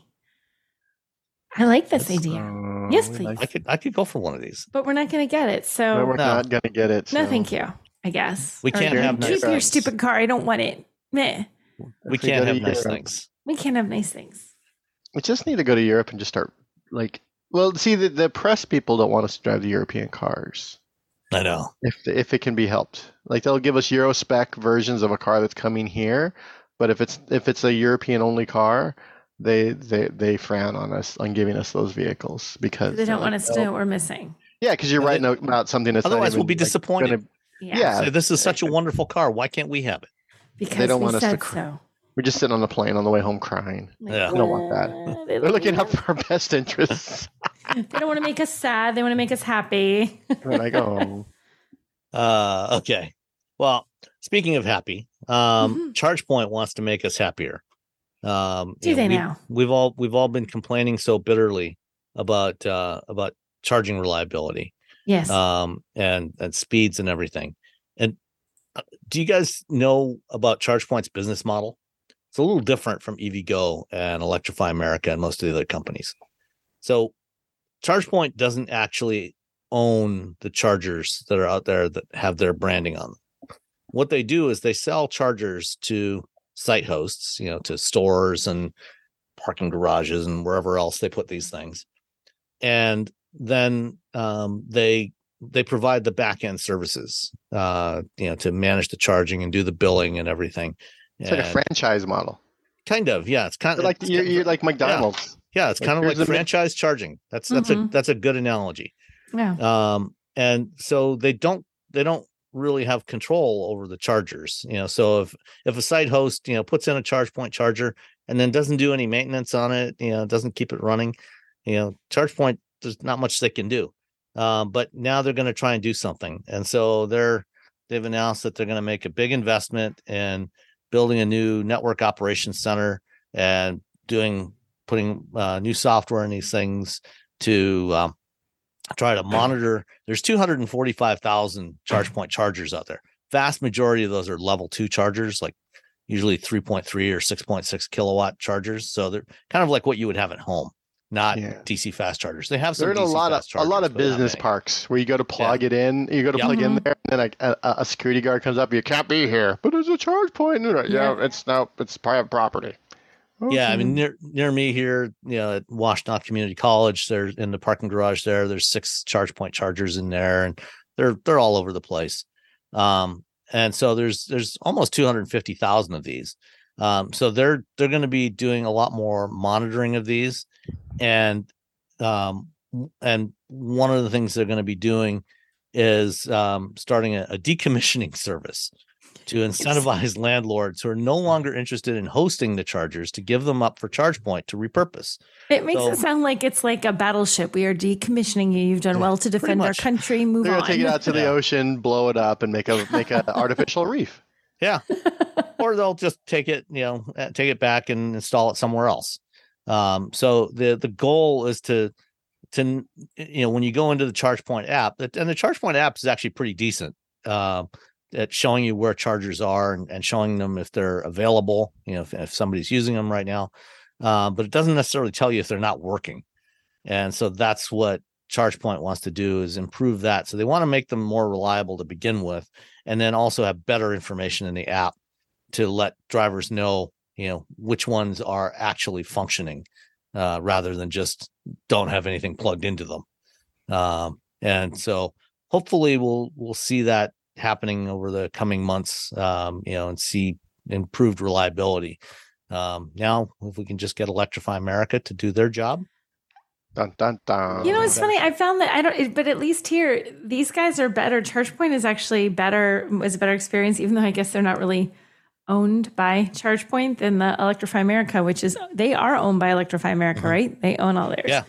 S3: I like this
S2: That's,
S3: idea.
S4: Uh,
S3: Yes,
S4: we
S3: please.
S2: I could I could go for one of these.
S3: but we're not going to get it.
S4: No,
S3: So
S4: we're
S2: No.
S4: not gonna get it.
S3: no, thank you. I guess
S2: We can't
S3: your-
S2: have nice
S3: your stupid car. I don't want it. Meh.
S2: We
S4: If
S2: can't
S4: go
S2: have nice
S4: Europe-
S2: things.
S3: We can't have nice things.
S4: We just need to go to Europe and just start like. Well, see, the, the press people don't want us to drive the European cars.
S2: I know.
S4: if if it can be helped. Like they'll give us Euro spec versions of a car that's coming here, but if it's if it's a European only car, they they they frown on us on giving us those vehicles because
S3: They don't
S4: they're
S3: want
S4: like,
S3: us to know we're missing.
S4: Yeah, because you're
S2: Yeah,
S4: writing about something that's not
S2: Otherwise, we'll
S4: even,
S2: be
S4: like,
S2: disappointed.
S4: gonna-
S3: Yeah.
S4: Yeah.
S2: Say, this is such a wonderful car. Why can't we have it?
S3: Because they
S4: don't
S3: we
S4: want us to
S3: said
S4: cr-
S3: so.
S4: We're just sitting on the plane on the way home crying.
S2: Yeah.
S4: We don't want that. [LAUGHS]
S3: They
S4: They're looking out for our best interests. [LAUGHS]
S3: They don't want to make us sad. They want to make us happy. [LAUGHS]
S4: We're like, oh,
S2: Uh, okay. Well, speaking of happy, um,
S3: Mhm.
S2: ChargePoint wants to make us happier. Um,
S3: Do they
S2: we-
S3: now?
S2: We've all we've all been complaining so bitterly about uh, about charging reliability,
S3: Yes.
S2: um, and and speeds and everything. And uh, do you guys know about ChargePoint's business model? It's a little different from EVgo and Electrify America and most of the other companies. So ChargePoint doesn't actually own the chargers that are out there that have their branding on them. What they do is they sell chargers to site hosts, you know, to stores and parking garages and wherever else they put these things. And then um, they they provide the back end services, uh, you know, to manage the charging and do the billing and everything.
S4: It's like a franchise model.
S2: kind of, yeah. It's kind
S4: They're
S2: of
S4: like
S2: it's
S4: you're,
S2: kind
S4: you're like McDonald's.
S2: yeah, it's
S4: like,
S2: kind of like
S4: the mi-
S2: franchise charging. That's that's a
S3: Mhm.
S2: that's a good analogy.
S3: yeah.
S2: Um, and so they don't they don't really have control over the chargers. You know, so if if a site host you know puts in a charge point charger and then doesn't do any maintenance on it, you know, doesn't keep it running, you know, ChargePoint there's not much they can do. Um, but now they're going to try and do something, and so they're they've announced that they're going to make a big investment in building a new network operations center and doing putting uh, new software in these things to um, try to monitor. There's 245,000 charge [CLEARS THROAT] point chargers out there. Vast majority of those are level two chargers, like usually 3.3 or 6.6 kilowatt chargers. So they're kind of like what you would have at home, not
S4: Yeah.
S2: DC fast chargers. They have some
S4: They're a lot of
S2: fast
S4: a lot of business parks where you go to plug it in. You go to
S2: Yep.
S4: plug in
S3: Mhm.
S4: there, and then a, a, a security guard comes up. You can't be here, but there's a charge point. And they're like, yeah,
S3: Yeah.
S4: it's now it's private property.
S2: Yeah, I mean near near me here, you know, at Washtenaw Community College, there's in the parking garage there. There's six ChargePoint chargers in there, and they're they're all over the place. Um, and so there's there's almost 250,000 of these. Um, so they're they're going to be doing a lot more monitoring of these, and um, and one of the things they're going to be doing is um, starting a, a decommissioning [LAUGHS] service to incentivize landlords who are no longer interested in hosting the chargers to give them up for ChargePoint to repurpose.
S3: It makes
S2: So-
S3: it sound like it's like a battleship. We are decommissioning you. You've done well to defend our country. Move
S4: They're
S3: on.
S4: gonna take it out to the
S2: Yeah.
S4: ocean, blow it up, and make a [LAUGHS] make an artificial reef.
S2: Yeah. [LAUGHS] or they'll just take it, you know, uh, take it back and install it somewhere else. Um, so the the goal is to to you know when you go into the ChargePoint app, and the ChargePoint app is actually pretty decent uh, at showing you where chargers are and, and showing them if they're available. You know, if, if somebody's using them right now, uh, but it doesn't necessarily tell you if they're not working. And so that's what ChargePoint wants to do is improve that. So they want to make them more reliable to begin with, and then also have better information in the app to let drivers know, you know, which ones are actually functioning, uh, rather than just don't have anything plugged into them. Um, and so hopefully we'll we'll see that happening over the coming months, um, you know, and see improved reliability. Um, now, if we can just get Electrify America to do their job,
S4: Dun dun dun.
S3: You know, it's funny. I found that I don't, but at least here, these guys are better. ChargePoint is actually better, is a better experience, even though I guess they're not really owned by ChargePoint than the Electrify America, which is they are owned by Electrify America, right? They own all theirs.
S2: Yeah.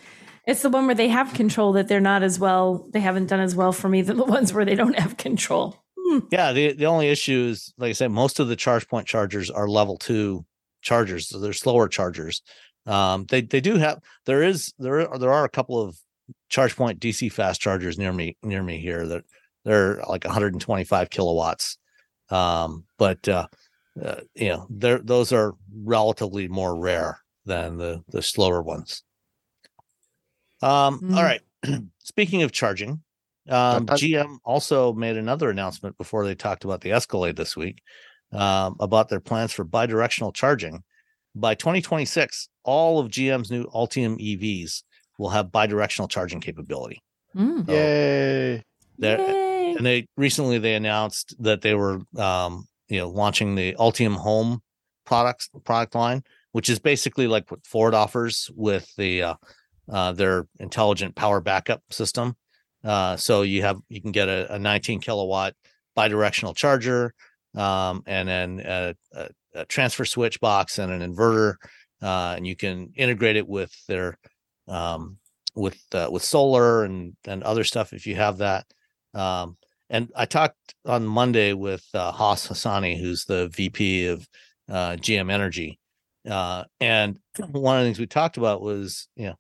S3: It's the one where they have control that they're not as well. They haven't done as well for me than the [LAUGHS] ones where they don't have control.
S2: Yeah, the the only issue is, like I said, most of the ChargePoint chargers are level two chargers, so they're slower chargers. Um, they they do have there is there are, there are a couple of ChargePoint DC fast chargers near me near me here that they're like 125 kilowatts. Um, but uh, uh, you know, they're those are relatively more rare than the the slower ones. Um,
S3: Mm.
S2: all right. [CLEARS THROAT] Speaking of charging, um. GM also made another announcement before they talked about the Escalade this week um, about their plans for bidirectional charging. By 2026, all of GM's new Ultium EVs will have bidirectional charging capability.
S3: Mm.
S2: So
S4: Yay!
S3: Yay.
S2: and they recently they announced that they were um, you know launching the Ultium Home products product line, which is basically like what Ford offers with the uh, uh, their intelligent power backup system. Uh, so you have you can get a, a 19 kilowatt bidirectional charger, um, and then a, a, a transfer switch box and an inverter, uh, and you can integrate it with their um, with uh, with solar and and other stuff if you have that. Um, and I talked on Monday with uh, Haas Hassani, who's the VP of uh, GM Energy, uh, and [CLEARS THROAT] one of the things we talked about was you know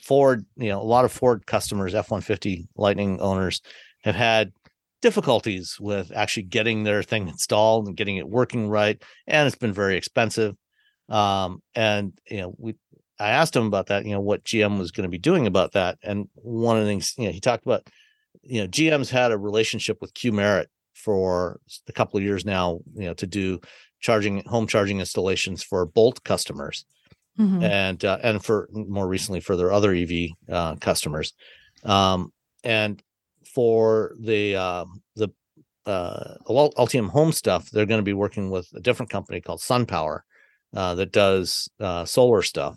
S2: Ford, you know, a lot of Ford customers, F 150 Lightning owners have had difficulties with actually getting their thing installed and getting it working right. And it's been very expensive. Um, and, you know, we, I asked him about that, you know, what GM was going to be doing about that. And one of the things, you know, he talked about, you know, GM's had a relationship with Qmerit for a couple of years now, you know, to do charging home charging installations for Bolt customers. Mm-hmm. And uh, and for more recently for their other EV uh, customers, um, and for the uh, the uh, Ultium Home stuff, they're going to be working with a different company called SunPower uh, that does uh, solar stuff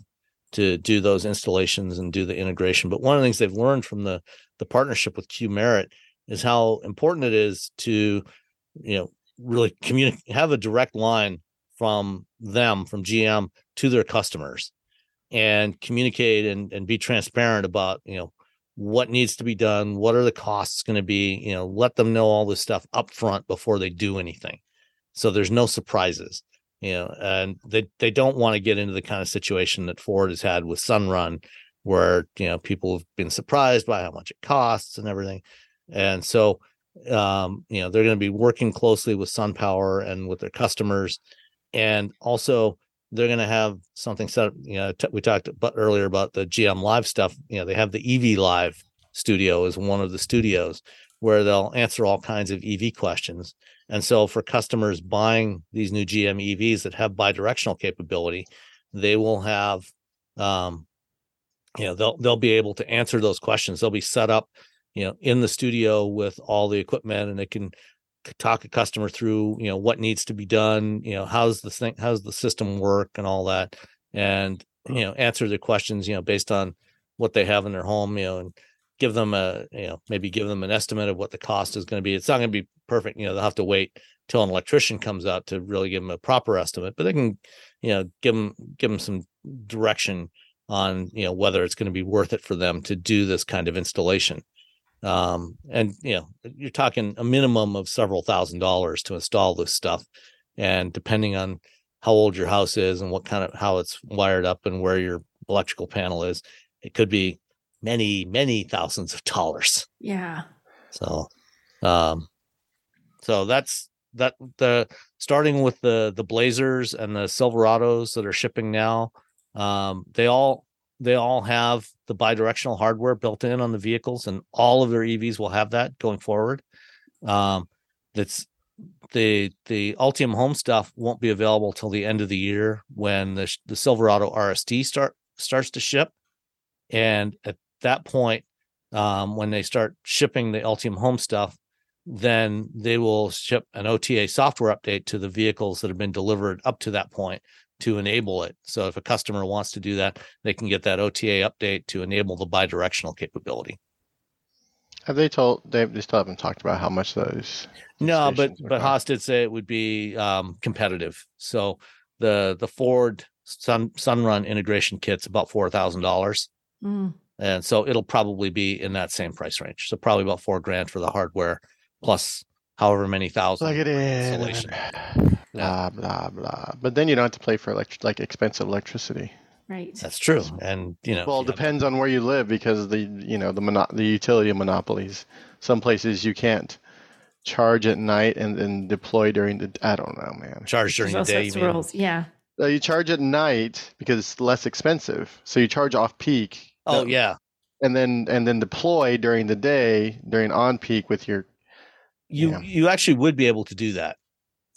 S2: to do those installations and do the integration. But one of the things they've learned from the the partnership with Qmerit is how important it is to you know really communicate have a direct line from them from GM to their customers and communicate and, and be transparent about you know what needs to be done what are the costs going to be you know let them know all this stuff up front before they do anything. So there's no surprises you know and they they don't want to get into the kind of situation that ford has had with sunrun where you know people have been surprised by how much it costs and everything and so um you know they're going to be working closely with sunpower and with their customers and also they're going to have something set up. You know, t- we talked about earlier about the GM Live stuff. You know, they have the EV Live studio as one of the studios where they'll answer all kinds of EV questions. And so for customers buying these new GM EVs that have bidirectional capability, they will have um, you know, they'll they'll be able to answer those questions. They'll be set up, you know, in the studio with all the equipment and they can talk a customer through you know what needs to be done you know how's the thing how's the system work and all that and you know answer their questions you know based on what they have in their home you know and give them a you know maybe give them an estimate of what the cost is going to be it's not going to be perfect you know they'll have to wait till an electrician comes out to really give them a proper estimate but they can you know give them give them some direction on you know whether it's going to be worth it for them to do this kind of installation. Um, and you know you're talking a minimum of several thousand dollars to install this stuff. And depending on how old your house is and what kind of how it's wired up and where your electrical panel is it could be many many thousands of dollars.
S3: Yeah.
S2: So um so that's that the starting with the the blazers and the silverados that are shipping now um they all they all have the bidirectional hardware built in on the vehicles, and all of their EVs will have that going forward. Um, that's the the Ultium Home stuff won't be available till the end of the year when the the Silverado RST start starts to ship, and at that point, um, when they start shipping the Ultium Home stuff, then they will ship an OTA software update to the vehicles that have been delivered up to that point to enable it. So if a customer wants to do that, they can get that OTA update to enable the bidirectional capability.
S4: Have they told they, they still haven't talked about how much those
S2: No, but but Haas did say it would be um, competitive. So the the Ford Sun Sunrun integration kit's about four thousand dollars. Mm. And so it'll probably be in that same price range. So probably about four grand for the hardware plus however many thousand.
S4: Plug it in [SIGHS] blah blah blah. But then you don't have to pay for elect- like expensive electricity.
S3: Right.
S2: That's true, and you know.
S4: Well, it depends on where you live because the you know the mono- the utility monopolies. Some places you can't charge at night and then deploy during the. I don't know, man.
S2: Charge during There's the day.
S3: Rules. Yeah.
S4: Uh, you charge at night because it's less expensive. So you charge off peak.
S2: Oh yeah.
S4: And then and then deploy during the day during on peak with your.
S2: You yeah. you actually would be able to do that.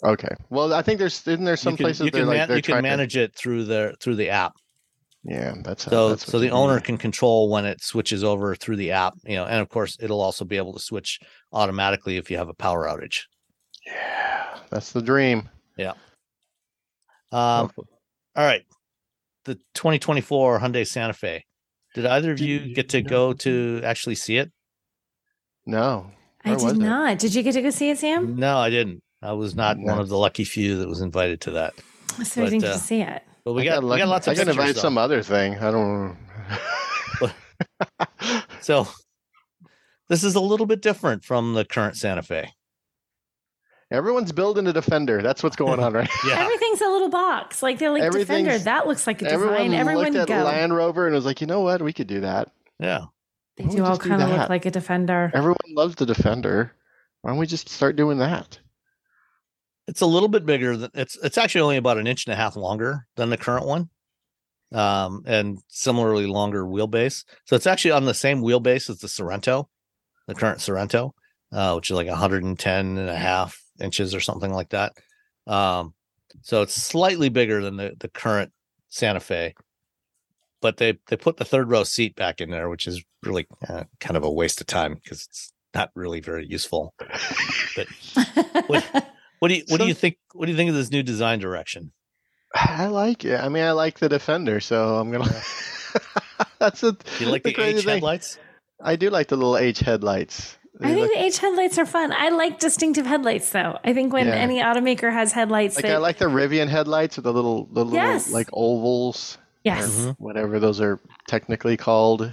S4: Okay. Well, I think there's isn't there some
S2: you can,
S4: places
S2: you can,
S4: like,
S2: you can manage to... it through the through the app.
S4: Yeah, that's
S2: so.
S4: That's
S2: so the owner mean. can control when it switches over through the app. You know, and of course, it'll also be able to switch automatically if you have a power outage.
S4: Yeah, that's the dream.
S2: Yeah. Um. All right. The 2024 Hyundai Santa Fe. Did either of you get to go to actually see it?
S4: No.
S3: Where I did not. Did you get to go see it, Sam?
S2: No, I didn't. I was not one of the lucky few that was invited to that.
S3: So but, I didn't uh, to see it.
S2: But we got, got, we got lots of.
S4: I got invited some other thing. I don't. [LAUGHS]
S2: so, this is a little bit different from the current Santa Fe.
S4: Everyone's building a Defender. That's what's going on right [LAUGHS]
S2: Yeah.
S3: Everything's a little box. Like they're like Defender. That looks like a design.
S4: Everyone,
S3: Everyone,
S4: looked at
S3: go.
S4: Land Rover and was like, you know what? We could do that.
S2: Yeah.
S3: They
S4: don't
S3: do
S4: we
S3: all kind of look like a Defender.
S4: Everyone loves the Defender. Why don't we just start doing that?
S2: It's a little bit bigger than it's it's actually only about an inch and a half longer than the current one. Um, and similarly longer wheelbase. So it's actually on the same wheelbase as the Sorento, the current Sorento, uh, which is like 110 and a half inches or something like that. Um, so it's slightly bigger than the, the current Santa Fe, but they they put the third row seat back in there, which is really uh, kind of a waste of time because it's not really very useful. But what, [LAUGHS] what do you what do you think? What do you think of this new design direction?
S4: I like it. I mean, I like the Defender, so I'm gonna. [LAUGHS] That's a.
S2: Do you like the,
S4: crazy
S2: H
S4: thing.
S2: headlights?
S4: I do like the little H headlights.
S3: I think
S4: look-
S3: the H headlights are fun. I like distinctive headlights though. I think when
S4: Yeah.
S3: any automaker has headlights
S4: like
S3: that
S4: I like the Rivian headlights with the little, the little
S3: Yes.
S4: like ovals,
S3: yes.
S2: Mhm.
S4: whatever those are technically called.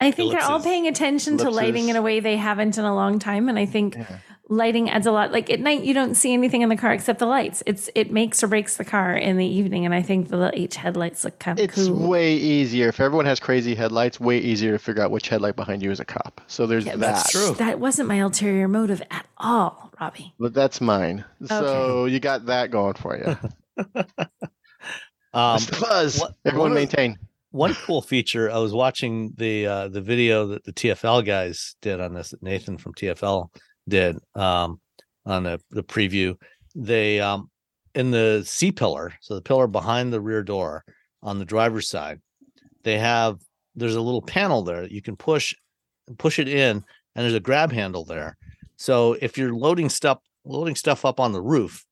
S3: I think they're all paying attention to lighting in a way they haven't in a long time. And I think
S4: Yeah.
S3: lighting adds a lot. Like at night, you don't see anything in the car except the lights. It's it makes or breaks the car in the evening. And I think the little H headlights look kind of
S4: It's
S3: cool.
S4: way easier if everyone has crazy headlights. Way easier to figure out which headlight behind you is a cop. So there's
S3: Yeah,
S4: that.
S2: that's true.
S3: That wasn't my ulterior motive at all, Robbie.
S4: But that's mine. So you got that going for you. [LAUGHS]
S2: Um,
S4: the buzz.
S2: what-
S4: Everyone
S2: one of-
S4: maintain.
S2: one cool feature i was watching the uh the video that the tfl guys did on this that nathan from tfl did um on the the preview they um in the c pillar so the pillar behind the rear door on the driver's side they have there's a little panel there that you can push push it in and there's a grab handle there so if you're loading stuff loading stuff up on the roof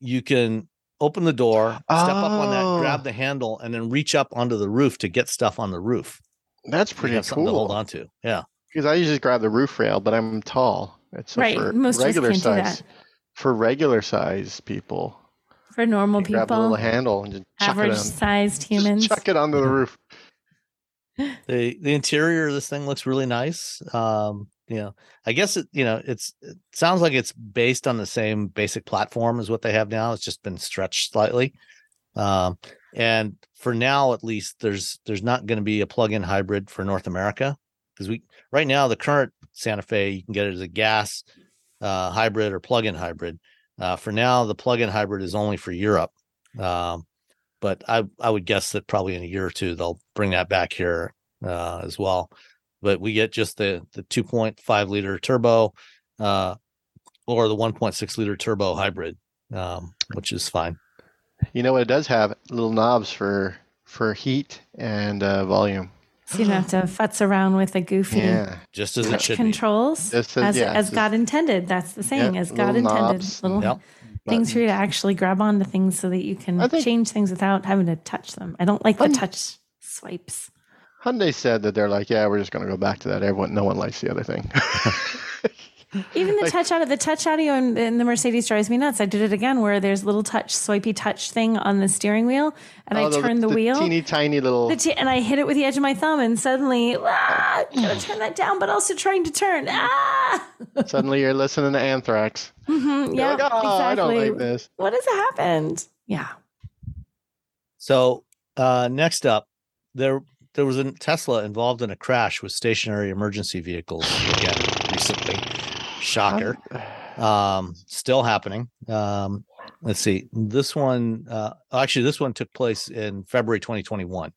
S2: you can open the door step up on that
S4: Oh.
S2: grab the handle and then reach up onto the roof to get stuff on the roof
S4: That's
S2: You
S4: pretty
S2: have something to hold
S4: cool.
S2: on to yeah
S4: Because I usually grab the roof rail, but I'm tall. It's
S3: Right,
S4: for
S3: most of
S4: regular
S3: can't do
S4: size.
S3: that.
S4: For regular size people,
S3: For normal
S4: you grab the little handle and just chuck
S3: average
S4: it on.
S3: sized
S4: Just
S3: humans.
S4: chuck it onto the [LAUGHS] roof.
S2: the the interior of this thing looks really nice um you know i guess it you know it's it sounds like it's based on the same basic platform as what they have now it's just been stretched slightly um and for now at least there's there's not going to be a plug-in hybrid for north america because we right now the current santa fe you can get it as a gas uh hybrid or plug-in hybrid uh for now the plug-in hybrid is only for europe um but I I would guess that probably in a year or two they'll bring that back here uh, as well. But we get just the the 2.5 liter turbo uh, or the 1.6 liter turbo hybrid, um, which is fine.
S4: You know what it does have? Little knobs for for heat and uh, volume.
S3: So you don't have to [GASPS] futz around with a goofy
S4: Yeah.
S2: Just as it should be.
S3: controls
S4: This is-
S3: as,
S4: yeah,
S3: as
S4: this-
S3: God intended. That's the saying,
S4: Yep,
S3: as God
S4: little
S3: intended.
S4: knobs.
S3: Little
S2: Yep.
S3: things for you to actually grab onto things so that you can
S4: think-
S3: change things without having to touch them. I don't like the touch swipes.
S4: Hyundai said that they're like, yeah, we're just going to go back to that. Everyone, no one likes the other thing. [LAUGHS]
S3: Even the
S4: like-
S3: touch audio, the touch audio in, in the Mercedes drives me nuts. I did it again where there's a little touch, swipey touch thing on the steering wheel, and
S4: Oh,
S3: I turn the, wheel.
S4: teeny tiny little.
S3: the t- and I hit it with the edge of my thumb, and suddenly, ah, gotta turn that down, but also trying to turn. Ah, [LAUGHS]
S4: suddenly you're listening to Anthrax.
S3: Mhm, yeah,
S4: like, oh,
S3: exactly.
S4: I don't like this.
S3: What has happened? Yeah.
S2: So uh, next up, there there was a Tesla involved in a crash with stationary emergency vehicles again recently. Shocker. um still happening um let's see this one uh actually this one took place in february 2021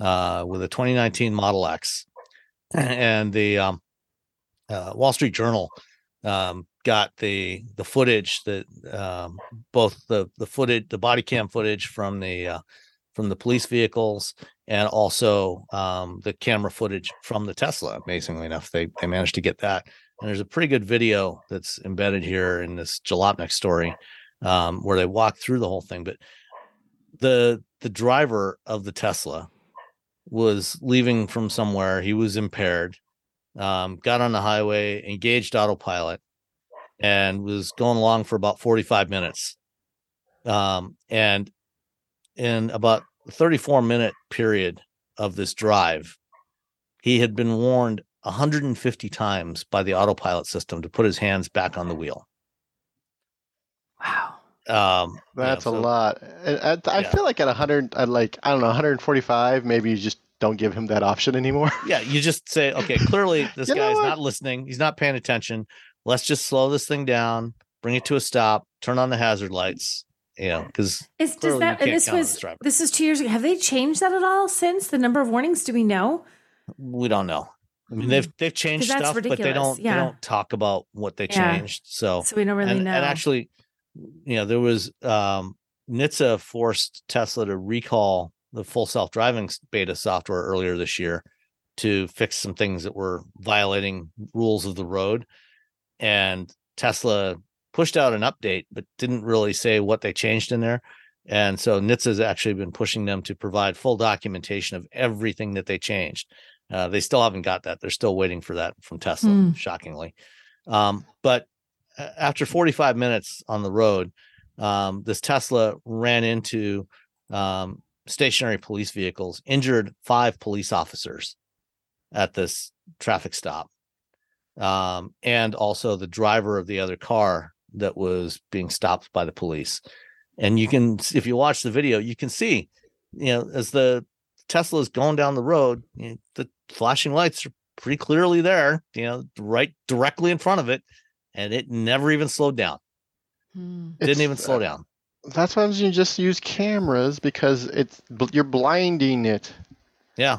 S2: uh with a 2019 model x [CLEARS THROAT] and the um uh, wall street journal um got the the footage that um both the the footage the body cam footage from the uh from the police vehicles and also um the camera footage from the tesla amazingly enough they they managed to get that and there's a pretty good video that's embedded here in this Jalopnik story, um, where they walk through the whole thing. But the the driver of the Tesla was leaving from somewhere. He was impaired, um, got on the highway, engaged autopilot, and was going along for about 45 minutes. Um, and in about 34 minute period of this drive, he had been warned 150 times by the autopilot system to put his hands back on the wheel. Um,
S4: That's
S2: you know,
S4: a lot. And I, I
S2: Yeah.
S4: feel like at 100, at like I don't know, 145, maybe you just don't give him that option anymore. [LAUGHS]
S2: Yeah, you just say, okay, clearly this
S4: You know
S2: guy's not listening. He's not paying attention. Let's just slow this thing down, bring it to a stop, turn on the hazard lights. You know, because
S3: Is does that and this was
S2: this driver.
S3: is two years ago. Have they changed that at all since the number of warnings? Do we know?
S2: we don't know. I mean,
S3: Hmm.
S2: they've they've changed
S3: that's
S2: stuff, but they don't
S3: Yeah.
S2: they don't talk about what they
S3: Yeah.
S2: changed. So
S3: So we don't really
S2: and,
S3: know.
S2: and actually, you know, there was um NHTSA forced Tesla to recall the full self driving beta software earlier this year to fix some things that were violating rules of the road. And Tesla pushed out an update, but didn't really say what they changed in there. And so NHTSA has actually been pushing them to provide full documentation of everything that they changed. Uh, they still haven't got that. They're still waiting for that from Tesla,
S3: Hmm.
S2: shockingly. Um, but after 45 minutes on the road, um, this Tesla ran into um, stationary police vehicles, injured five police officers at this traffic stop, um, and also the driver of the other car that was being stopped by the police. And you can, if you watch the video, you can see, you know, as the Tesla is going down the road, you know, the flashing lights are pretty clearly there, you know, right directly in front of it, and it never even slowed down.
S3: Hmm.
S2: Didn't
S4: It's,
S2: even slow
S4: uh,
S2: down.
S4: That's why you just use cameras because it's you're blinding it.
S2: Yeah.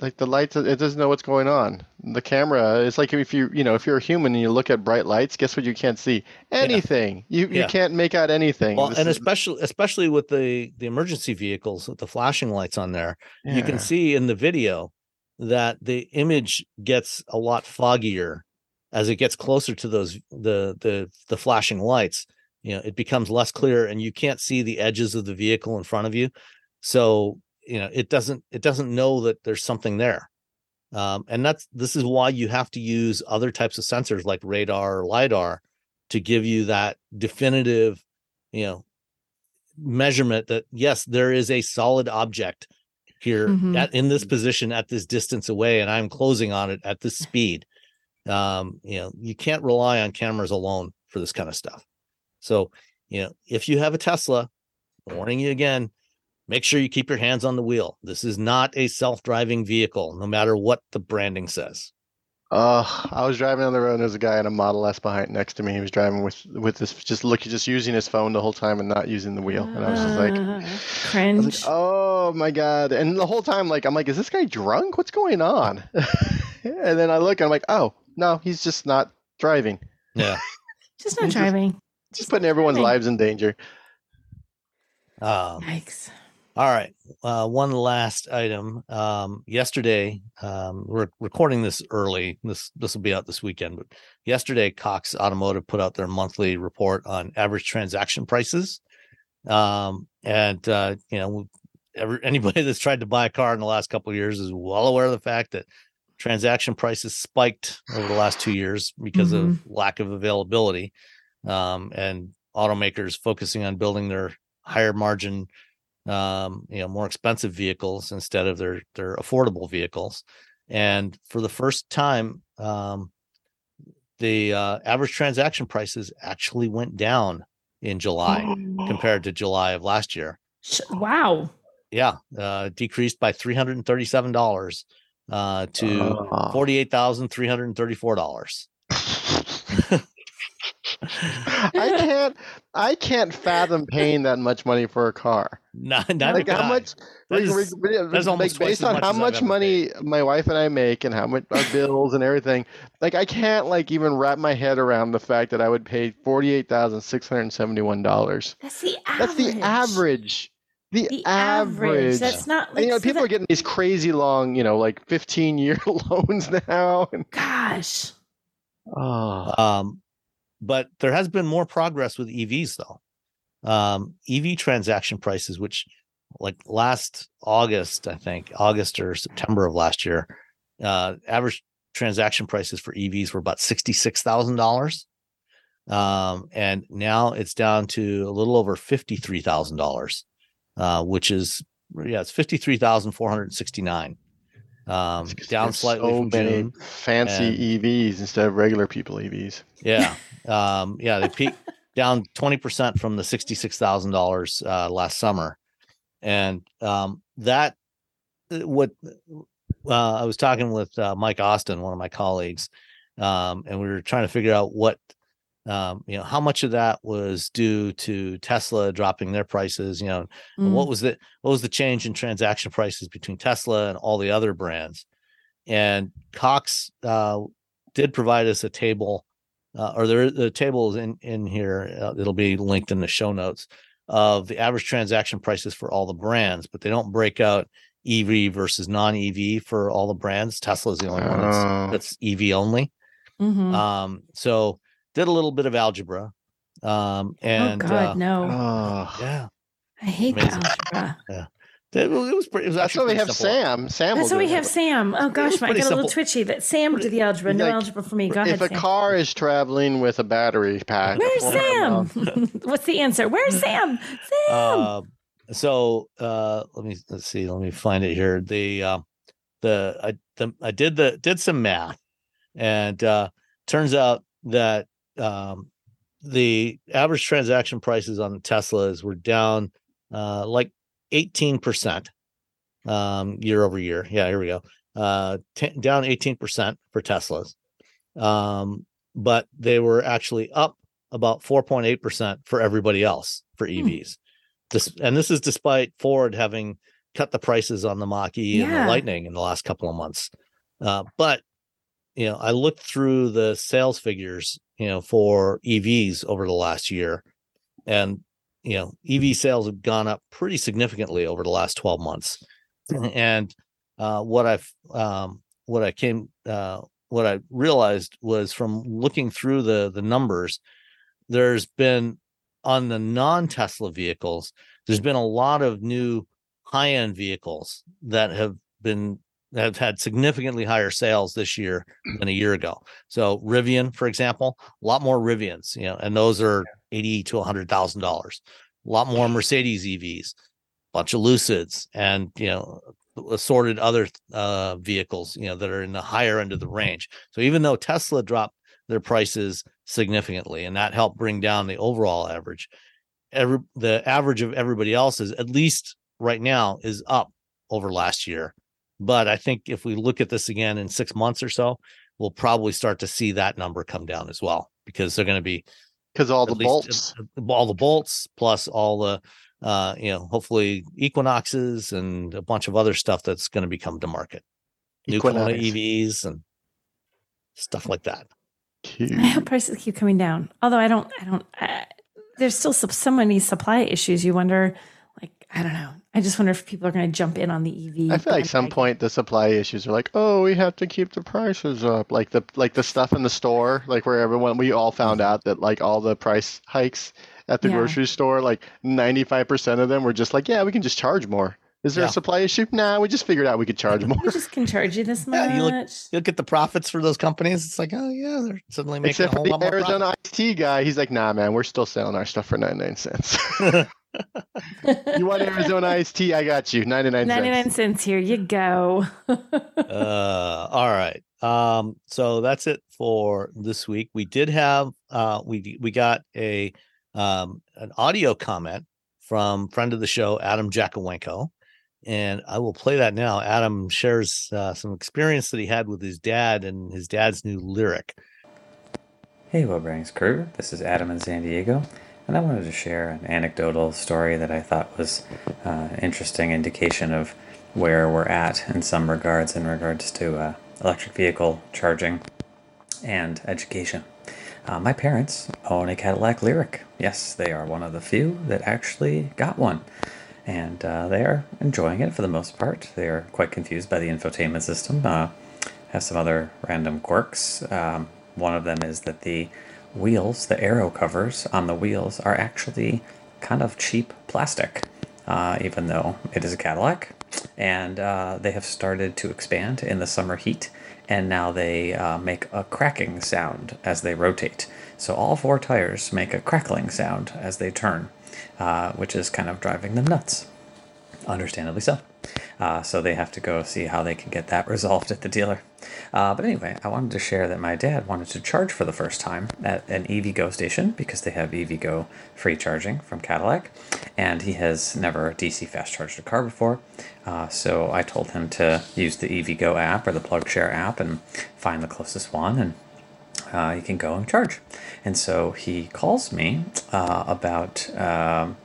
S4: Like the lights, it doesn't know what's going on. The camera, it's like if you, you know, if you're a human and you look at bright lights, guess what? You can't see anything. You you
S2: Yeah.
S4: can't make out anything.
S2: Well,
S4: This
S2: and
S4: is-
S2: especially especially with the the emergency vehicles with the flashing lights on there, you can see in the video that the image gets a lot foggier as it gets closer to those the the the flashing lights. You know, it becomes less clear, and you can't see the edges of the vehicle in front of you. So you know, it doesn't it doesn't know that there's something there. Um, and that's this is why you have to use other types of sensors like radar or lidar to give you that definitive you know measurement that yes there is a solid object here
S3: Mhm.
S2: at in this position at this distance away and i'm closing on it at this speed um you know you can't rely on cameras alone for this kind of stuff so you know if you have a tesla warning you again make sure you keep your hands on the wheel this is not a self-driving vehicle no matter what the branding says
S4: Uh, I was driving on the road and there's a guy in a Model S behind next to me. He was driving with with this just look just using his phone the whole time and not using the wheel. And I was just like,
S3: Uh,
S4: I was like,
S3: cringe.
S4: oh my god! And the whole time, like, I'm like, is this guy drunk? What's going on? [LAUGHS] and then I look and I'm like, oh no, he's just not driving.
S2: yeah [LAUGHS]
S3: Just not
S4: he's just-
S3: driving.
S4: Just putting everyone's
S3: driving.
S4: lives in danger.
S2: um
S3: Yikes.
S2: All right. Uh, one last item. Um, yesterday, um, we're recording this early. This this will be out this weekend. But yesterday, Cox Automotive put out their monthly report on average transaction prices. Um, and uh, you know, every, [LAUGHS] anybody that's tried to buy a car in the last couple of years is well aware of the fact that transaction prices spiked over the last two years because of lack of availability, um, and automakers focusing on building their higher margin um, you know more expensive vehicles instead of their their affordable vehicles. And for the first time um, the uh, average transaction prices actually went down in july oh. compared to july of last year.
S3: Wow.
S2: Yeah uh, decreased by $337 uh, to $48,334 [LAUGHS] [LAUGHS]
S4: I can't I can't fathom paying that much money for a car.
S2: Not, not
S4: like how much
S2: That
S4: re-
S2: is-
S4: re- re-
S2: that is
S4: like,
S2: almost
S4: based on
S2: much
S4: how much
S2: ever
S4: money my wife and I make and how much our bills and everything. Like I can't like even wrap my head around the fact that I would pay forty eight thousand six hundred and seventy one dollars.
S3: That's the average.
S4: That's the average. The,
S3: The
S4: average.
S3: average. That's not
S4: And,
S3: like
S4: you know,
S3: so
S4: people
S3: that-
S4: are getting these crazy long, you know, like fifteen year [LAUGHS] loans now. And,
S3: Gosh.
S4: oh,
S2: Um, but there has been more progress with EVs though. Um, EV transaction prices, which like last August, I think August or September of last year, uh, average transaction prices for EVs were about sixty-six thousand dollars. Um, and now it's down to a little over fifty-three thousand dollars, uh, which is yeah, it's fifty-three thousand four hundred sixty-nine. Um, down slightly
S4: so
S2: from
S4: many
S2: June.
S4: fancy EVs instead of regular people EVs.
S2: Yeah. [LAUGHS] Um, yeah, they peak down 20% from the $66,000 uh, last summer. And um, that, uh, what uh, I was talking with uh, Mike Austin, one of my colleagues, um, and we were trying to figure out what, um, you know, how much of that was due to Tesla dropping their prices, you know,
S3: Mm.
S2: what was the what was the change in transaction prices between Tesla and all the other brands? And Cox uh, did provide us a table, uh, or there the table is in in here. Uh, it'll be linked in the show notes of the average transaction prices for all the brands, but they don't break out EV versus non-EV for all the brands. Tesla is the only one
S4: Oh.
S2: that's, that's EV only.
S3: Mhm.
S2: Um, so did a little bit of algebra, um, and
S3: oh God,
S2: uh,
S3: no!
S4: Oh.
S2: yeah,
S3: I hate the
S2: amazing.
S3: algebra.
S2: it, was- it was pretty. It was
S4: That's why we have
S2: simple.
S4: Sam. Sam.
S3: That's why we
S4: it.
S3: have Sam. Oh gosh, I
S2: pretty
S3: got a little twitchy that Sam did the algebra. No
S4: Like,
S3: algebra for me. Go ahead,
S4: If a
S3: Sam.
S4: car is traveling with a battery pack,
S3: Where's Sam? [LAUGHS] What's the answer? Where's [LAUGHS] Sam? Sam.
S2: Uh, so uh, let me let's see. Let me find it here. The uh, the I the, I did the did some math, and uh, turns out that um, the average transaction prices on Teslas were down uh, like eighteen percent um, year over year. Yeah, here we go. Uh, t- down eighteen percent for Teslas, um, but they were actually up about four point eight percent for everybody else for EVs. This and this is despite Ford having cut the prices on the Mach E and the Lightning in the last couple of months. Uh, but you know, I looked through the sales figures, you know, for EVs over the last year, and you know, EV sales have gone up pretty significantly over the last 12 months. [CLEARS THROAT] And uh, what I've um, what I came uh, what I realized was from looking through the the numbers, there's been on the non-Tesla vehicles, there's been a lot of new high-end vehicles that have been have had significantly higher sales this year [CLEARS THROAT] than a year ago. So Rivian, for example, a lot more Rivians, you know, and those are eighty to hundred thousand dollars. A lot more Mercedes EVs, bunch of Lucids, and you know, assorted other uh, vehicles, you know, that are in the higher end of the range. So even though Tesla dropped their prices significantly, and that helped bring down the overall average, every the average of everybody else is at least right now is up over last year. But I think if we look at this again in six months or so, we'll probably start to see that number come down as well because they're going to be
S4: because all the
S2: least,
S4: bolts.
S2: uh, all the bolts plus all the uh you know hopefully equinoxes and a bunch of other stuff that's going to become to market new Kona
S4: Equinox.
S2: evs and stuff like that [LAUGHS]
S3: I hope prices keep coming down. Although I don't, I don't. Uh, there's still so, so many supply issues. You wonder, like, I don't know. I just wonder if people are going to jump in on the EV.
S4: I feel like some
S3: bandwagon.
S4: point the supply issues are like, oh, we have to keep the prices up, like the like the stuff in the store, like where everyone we all found mm-hmm. out that like all the price hikes at the
S3: Yeah.
S4: grocery store, like ninety five percent of them were just like, yeah, we can just charge more. Is there
S2: Yeah.
S4: a supply issue? Nah, we just figured out we could charge [LAUGHS] more.
S3: We just can charge you this much.
S2: Yeah, you look- you look at the profits for those companies it's like oh yeah they're suddenly making
S4: Except
S2: a
S4: for
S2: whole
S4: the
S2: lot more
S4: Arizona
S2: profit.
S4: iced tea guy, he's like, nah, man, we're still selling our stuff for ninety nine cents. [LAUGHS] [LAUGHS] you want Arizona [LAUGHS] iced tea? I got you, ninety nine cents.
S3: 99 cents. Here you go. [LAUGHS]
S2: uh all right um so that's it for this week we did have uh we we got a um an audio comment from friend of the show adam jakowenko and i will play that now adam shares uh, some experience that he had with his dad and his dad's new Lyriq
S6: Hey, Wheel Bearings crew. This is Adam in San Diego, and I wanted to share an anecdotal story that I thought was uh, interesting indication of where we're at in some regards in regards to uh, electric vehicle charging and education. Uh, my parents own a Cadillac Lyriq. Yes, they are one of the few that actually got one. And uh, they are enjoying it for the most part. They are quite confused by the infotainment system. Uh, have some other random quirks. Um, one of them is that the wheels, the aero covers on the wheels, are actually kind of cheap plastic, uh, even though it is a Cadillac. And uh, they have started to expand in the summer heat, and now they uh, make a cracking sound as they rotate. So all four tires make a crackling sound as they turn, uh, which is kind of driving them nuts. Understandably so. Uh, so they have to go see how they can get that resolved at the dealer. Uh, but anyway, I wanted to share that my dad wanted to charge for the first time at an EVgo station because they have EVgo free charging from Cadillac, and he has never DC fast charged a car before. Uh, so I told him to use the EVgo app or the PlugShare app and find the closest one and uh, you can go and charge. And so he calls me uh, about um,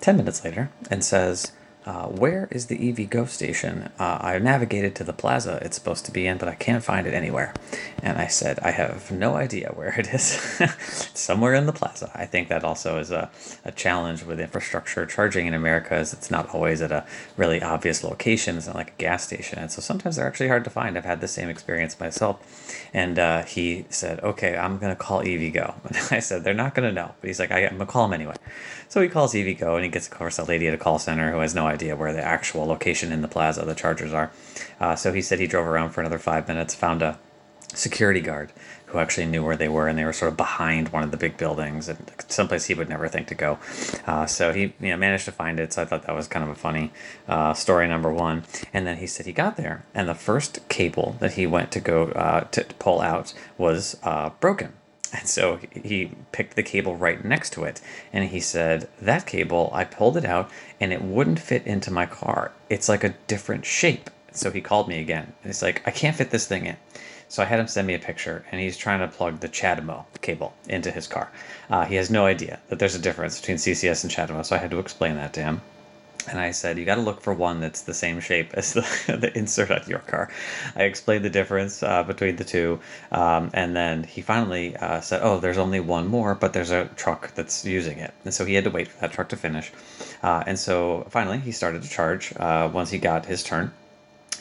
S6: 10 minutes later and says, uh, where is the EVgo station? Uh, I navigated to the plaza it's supposed to be in, but I can't find it anywhere. And I said, I have no idea where it is. [LAUGHS] somewhere in the plaza. I think that also is a, a challenge with infrastructure charging in America is it's not always at a really obvious location. It's not like a gas station. And so sometimes they're actually hard to find. I've had the same experience myself. And uh, he said, okay, I'm going to call EVgo. [LAUGHS] And I said, they're not going to know. But he's like, I, am going to call them anyway. So he calls EVgo and he gets, of course, a lady at a call center who has no idea where the actual location in the plaza the chargers are. Uh, so he said he drove around for another five minutes, found a security guard who actually knew where they were, and they were sort of behind one of the big buildings, and someplace he would never think to go. Uh, so he you know, managed to find it. So I thought that was kind of a funny uh, story number one. And then he said he got there, and the first cable that he went to go uh, to pull out was uh, broken. And so he picked the cable right next to it. And he said, That cable, I pulled it out and it wouldn't fit into my car. It's like a different shape. So he called me again. And he's like, I can't fit this thing in. So I had him send me a picture, and he's trying to plug the CHAdeMO cable into his car. Uh, he has no idea that there's a difference between CCS and CHAdeMO, so I had to explain that to him. And I said, you got to look for one that's the same shape as the, [LAUGHS] the insert on your car. I explained the difference uh, between the two. Um, and then he finally uh, said, oh, there's only one more, but there's a truck that's using it. And so he had to wait for that truck to finish. Uh, and so finally, he started to charge uh, once he got his turn.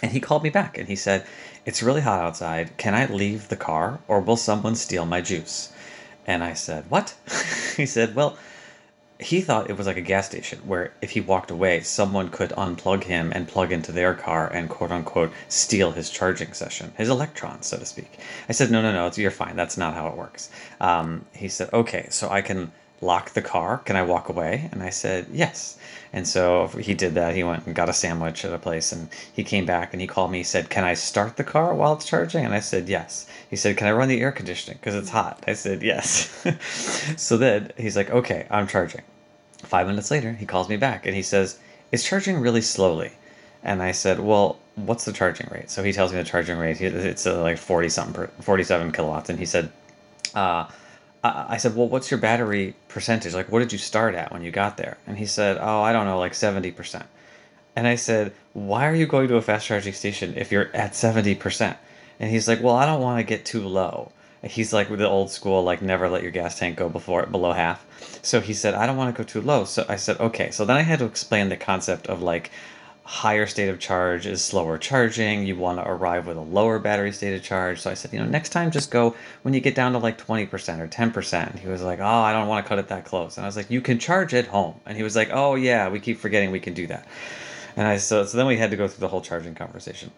S6: And he called me back and he said, It's really hot outside. Can I leave the car or will someone steal my juice? And I said, What? [LAUGHS] he said, Well, he thought it was like a gas station where if he walked away, someone could unplug him and plug into their car and quote unquote steal his charging session, his electrons, so to speak. I said, no, no, no, you're fine. That's not how it works. Um, he said, okay, so I can lock the car. Can I walk away? And I said, yes. And so he did that. He went and got a sandwich at a place and he came back and he called me. He said, Can I start the car while it's charging? And I said, Yes. He said, Can I run the air conditioning? Because it's hot. I said, Yes. [LAUGHS] so then he's like, Okay, I'm charging. Five minutes later, he calls me back and he says, It's charging really slowly. And I said, Well, what's the charging rate? So he tells me the charging rate. It's uh, like 40 something, 47 kilowatts. And he said, uh, I said, Well, what's your battery percentage? Like, what did you start at when you got there? And he said, Oh, I don't know, like 70%. And I said, Why are you going to a fast charging station if you're at 70%? And he's like, Well, I don't want to get too low. He's like with the old school, like never let your gas tank go before it below half. So he said, I don't want to go too low. So I said, okay. So then I had to explain the concept of like higher state of charge is slower charging. You want to arrive with a lower battery state of charge. So I said, you know, next time just go when you get down to like 20% or 10%. And he was like, oh, I don't want to cut it that close. And I was like, you can charge at home. And he was like, oh, yeah, we keep forgetting we can do that. And I so, so then we had to go through the whole charging conversation.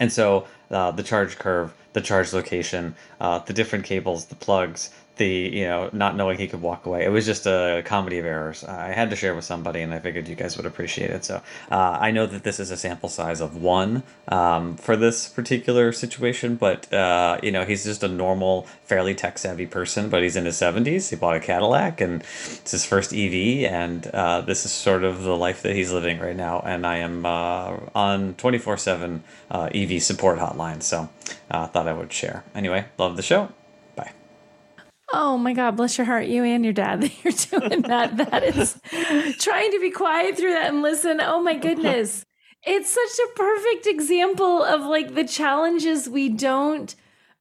S6: And so uh, the charge curve, the charge location, uh, the different cables, the plugs, the you know not knowing he could walk away. It was just a comedy of errors. I had to share with somebody and i figured you guys would appreciate it. So uh, i know that this is a sample size of one um, for this particular situation but uh, you know he's just a normal fairly tech savvy person but he's in his 70s he bought a cadillac and it's his first ev and uh, this is sort of the life that he's living right now and i am uh, on 24-7 uh, ev support hotline so i uh, thought i would share. Anyway love the show
S3: Oh my God, bless your heart, you and your dad [LAUGHS] that you're doing that. that is [LAUGHS] trying to be quiet through that and listen. Oh my goodness. It's such a perfect example of like the challenges we don't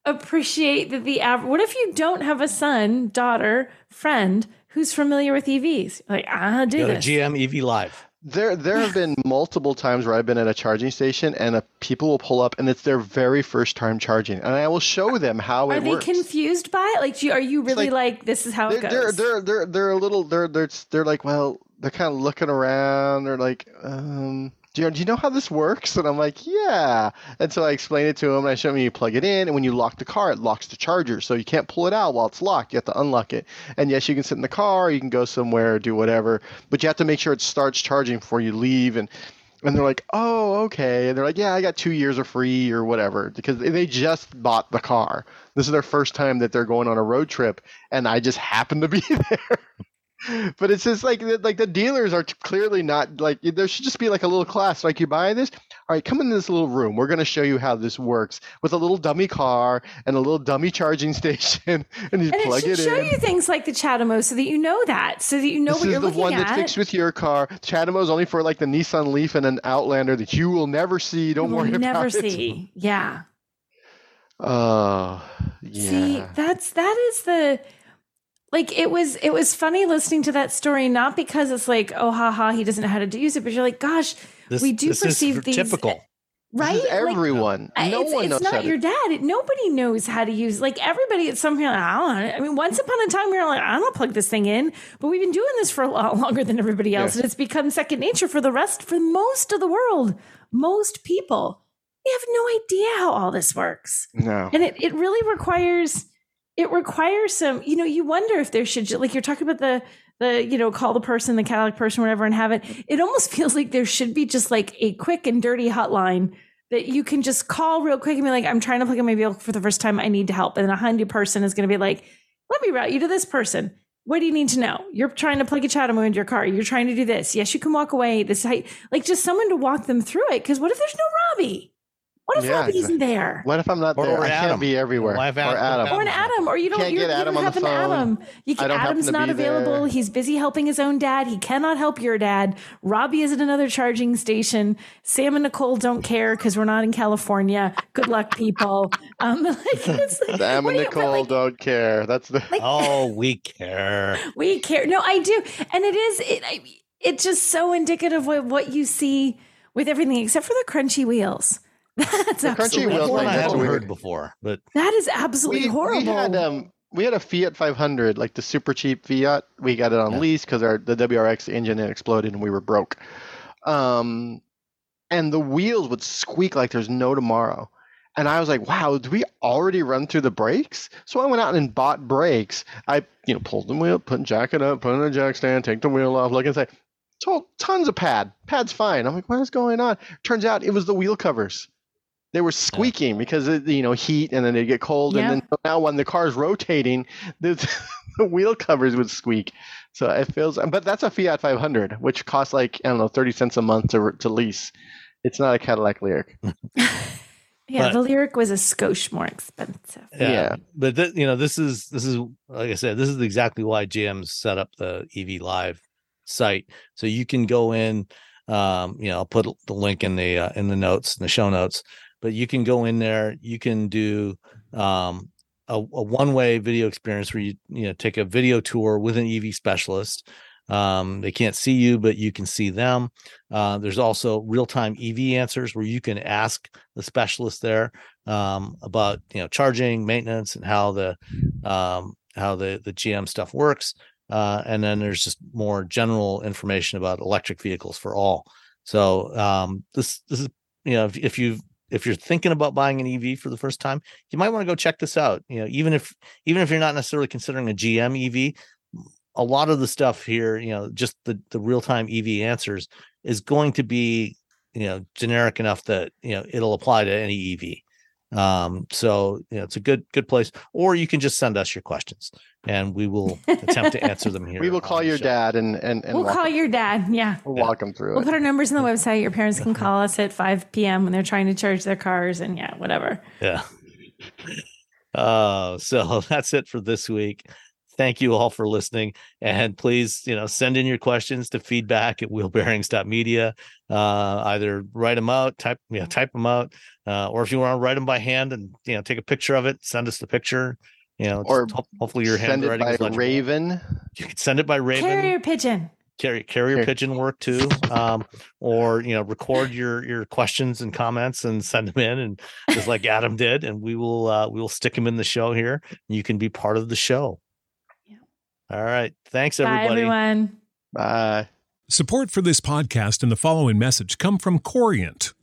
S3: appreciate that the average. What if you don't have a son, daughter, friend who's familiar with EVs? Like, ah, do
S2: Go
S3: this.
S2: GM EV Live.
S4: There, there have been [LAUGHS] multiple times where I've been at a charging station and a, people will pull up and it's their very first time charging, and I will show them how
S3: are
S4: it works.
S3: Are they confused by it? Like, do you, are you really like,
S4: like,
S3: this is how
S4: they're,
S3: it goes?
S4: They're, they're, they're, they're a little, they're, they're, they're like, well, they're kind of looking around. They're like, um, do you, do you know how this works? And I'm like, yeah. And so I explain it to him and I show him you plug it in. And when you lock the car, it locks the charger. So you can't pull it out while it's locked. You have to unlock it. And yes, you can sit in the car, you can go somewhere, do whatever, but you have to make sure it starts charging before you leave. And and they're like, oh, okay. And they're like, yeah, I got two years of free or whatever because they just bought the car. This is their first time that they're going on a road trip, and I just happen to be [LAUGHS] there but it's just like like the dealers are clearly not like there should just be like a little class like you buy this all right come in this little room we're going to show you how this works with a little dummy car and a little dummy charging [LAUGHS] station and you
S3: and
S4: plug
S3: it should
S4: it
S3: show
S4: in.
S3: you things like the CHAdeMO so that you know that so that you know
S4: this
S3: what
S4: is
S3: you're
S4: the
S3: looking
S4: one
S3: at
S4: that fixed with your car. CHAdeMO is only for like the Nissan Leaf and an Outlander that you will never see don't
S3: You will
S4: worry
S3: never
S4: about it.
S3: see yeah.
S4: Oh yeah.
S3: See, that's that is the like it was it was funny listening to that story, not because it's like, oh haha, he doesn't know how to use it, but you're like, gosh,
S2: This,
S3: we do
S2: this
S3: perceive
S2: is
S3: these
S2: typical.
S3: right?
S4: this is
S3: Like,
S4: everyone
S3: uh,
S4: no
S3: it's,
S4: one
S3: it's
S4: knows how
S3: not
S4: to
S3: your dad. It, nobody knows how to use. Like everybody at some point, I don't know. I mean, once upon a time, we were like, I don't plug this thing in, but we've been doing this for a lot [LAUGHS] longer than everybody else,
S4: Yes.
S3: and it's become second nature for the rest, for most of the world. Most people, they have no idea how all this works
S4: no
S3: and it, it really requires it requires some you know you wonder if there should like you're talking about the the you know call the person the Cadillac person whatever and have it it almost [LAUGHS] feels like there should be just like a quick and dirty hotline that you can just call real quick and be like i'm trying to plug in my vehicle for the first time i need to help and a handy person is going to be like let me route you to this person what do you need to know? You're trying to plug a CHAdeMO into your car. You're trying to do this. Yes, you can walk away. This height, like just someone to walk them through it. Because what if there's no Robbie? What if
S4: Yeah,
S3: Robbie isn't there?
S4: what if I'm not
S2: Or-
S4: there
S2: or
S4: I
S2: Adam.
S4: can't be everywhere
S2: Why if
S4: or
S2: Adam-
S4: Adam
S3: or an Adam, or you don't,
S4: Can't
S3: you're,
S4: get
S3: you don't
S4: on
S3: have
S4: the
S3: an. Adam. You
S4: I
S3: can, Adam's not available.
S4: there.
S3: He's busy helping his own dad. He cannot help your dad. Robbie is at another charging station. Sam and Nicole don't care because we're not in California. Good luck, people. Um, [LAUGHS] like, it's like, [LAUGHS]
S4: Sam
S3: what
S4: and
S3: you-
S4: Nicole
S3: like,
S4: don't care. That's the
S2: Oh, [LAUGHS] we care.
S3: we care. No, I do, and it is. It I, it's just so indicative of what you see with everything, except for the crunchy wheels. [LAUGHS] That's
S4: The crunchy
S3: absolutely
S4: wheels
S2: That's one I
S4: That's
S2: haven't
S4: weird.
S2: heard before, but
S3: That is absolutely
S4: we,
S3: horrible.
S4: We had um we had a Fiat 500, like the super cheap Fiat. We got it on
S2: Yeah.
S4: lease because our the WRX engine had exploded and we were broke. Um, and the wheels would squeak like there's no tomorrow. And I was like, wow, do we already run through the brakes? So I went out and bought brakes. I, you know, pulled the wheel, put jack it up, put it in the jack stand, take the wheel off, look and say, told tons of pad. Pad's fine. I'm like, what is going on? Turns out it was the wheel covers. They were squeaking because of, you know heat, and then they get cold,
S3: Yeah.
S4: and then now when the car's rotating, [LAUGHS] the, the wheel covers would squeak. So it feels, but that's a Fiat 500, which costs like I don't know, 30 cents a month to to lease. It's not a Cadillac Lyriq. [LAUGHS]
S3: yeah,
S2: but-
S3: the Lyriq was a skosh more expensive.
S2: yeah.
S4: Yeah.
S2: But th- you know, this is this is like I said, this is exactly why GM's set up the EV Live site, so you can go in. Um, you know, I'll put the link in the uh, in the notes in the show notes. But you can go in there. You can do um, a, a one way video experience where you you know take a video tour with an EV specialist. Um, they can't see you, but you can see them. Uh, there's also real time EV answers where you can ask the specialist there um, about you know charging, maintenance, and how the um, how the the GM stuff works. Uh, and then there's just more general information about electric vehicles for all. So um, this this is you know if, if you if you're thinking about buying an EV for the first time, you might want to go check this out. You know, even if even if you're not necessarily considering a GM EV, a lot of the stuff here, you know, just the the real time EV answers is going to be you know generic enough that you know it'll apply to any EV. Um, so you know, it's a good good place. Or you can just send us your questions, and we will attempt to answer them here.
S4: We will call your
S2: show.
S4: dad and and, and
S3: We'll
S4: walk,
S3: call your dad. Yeah.
S4: we'll walk them through
S3: We'll
S4: it.
S3: put our numbers on the [LAUGHS] website. Your parents can call us at 5 p.m. when they're trying to charge their cars and yeah, whatever.
S2: Yeah. [LAUGHS] Uh, so [LAUGHS] that's it for this week. Thank you all for listening. And please, you know, send in your questions to feedback at wheelbearings.media. Uh, either write them out, type, you know, type them out, uh, or if you want to write them by hand and, you know, take a picture of it, send us the picture. You know,
S4: Or
S2: just ho- hopefully your
S4: Send it
S2: handwriting
S4: by
S2: is legible.
S4: Raven.
S2: You can send it by Raven
S3: Carrier pigeon.
S2: carry carrier
S4: Here.
S2: pigeon work too [LAUGHS] um or you know record your your questions and comments and send them in and just like adam did and we will uh we will stick them in the show here you can be part of the show
S3: Yeah.
S2: All right thanks everybody.
S3: Bye,
S2: everybody
S3: everyone.
S4: Bye.
S7: Support for this podcast and the following message come from Corient.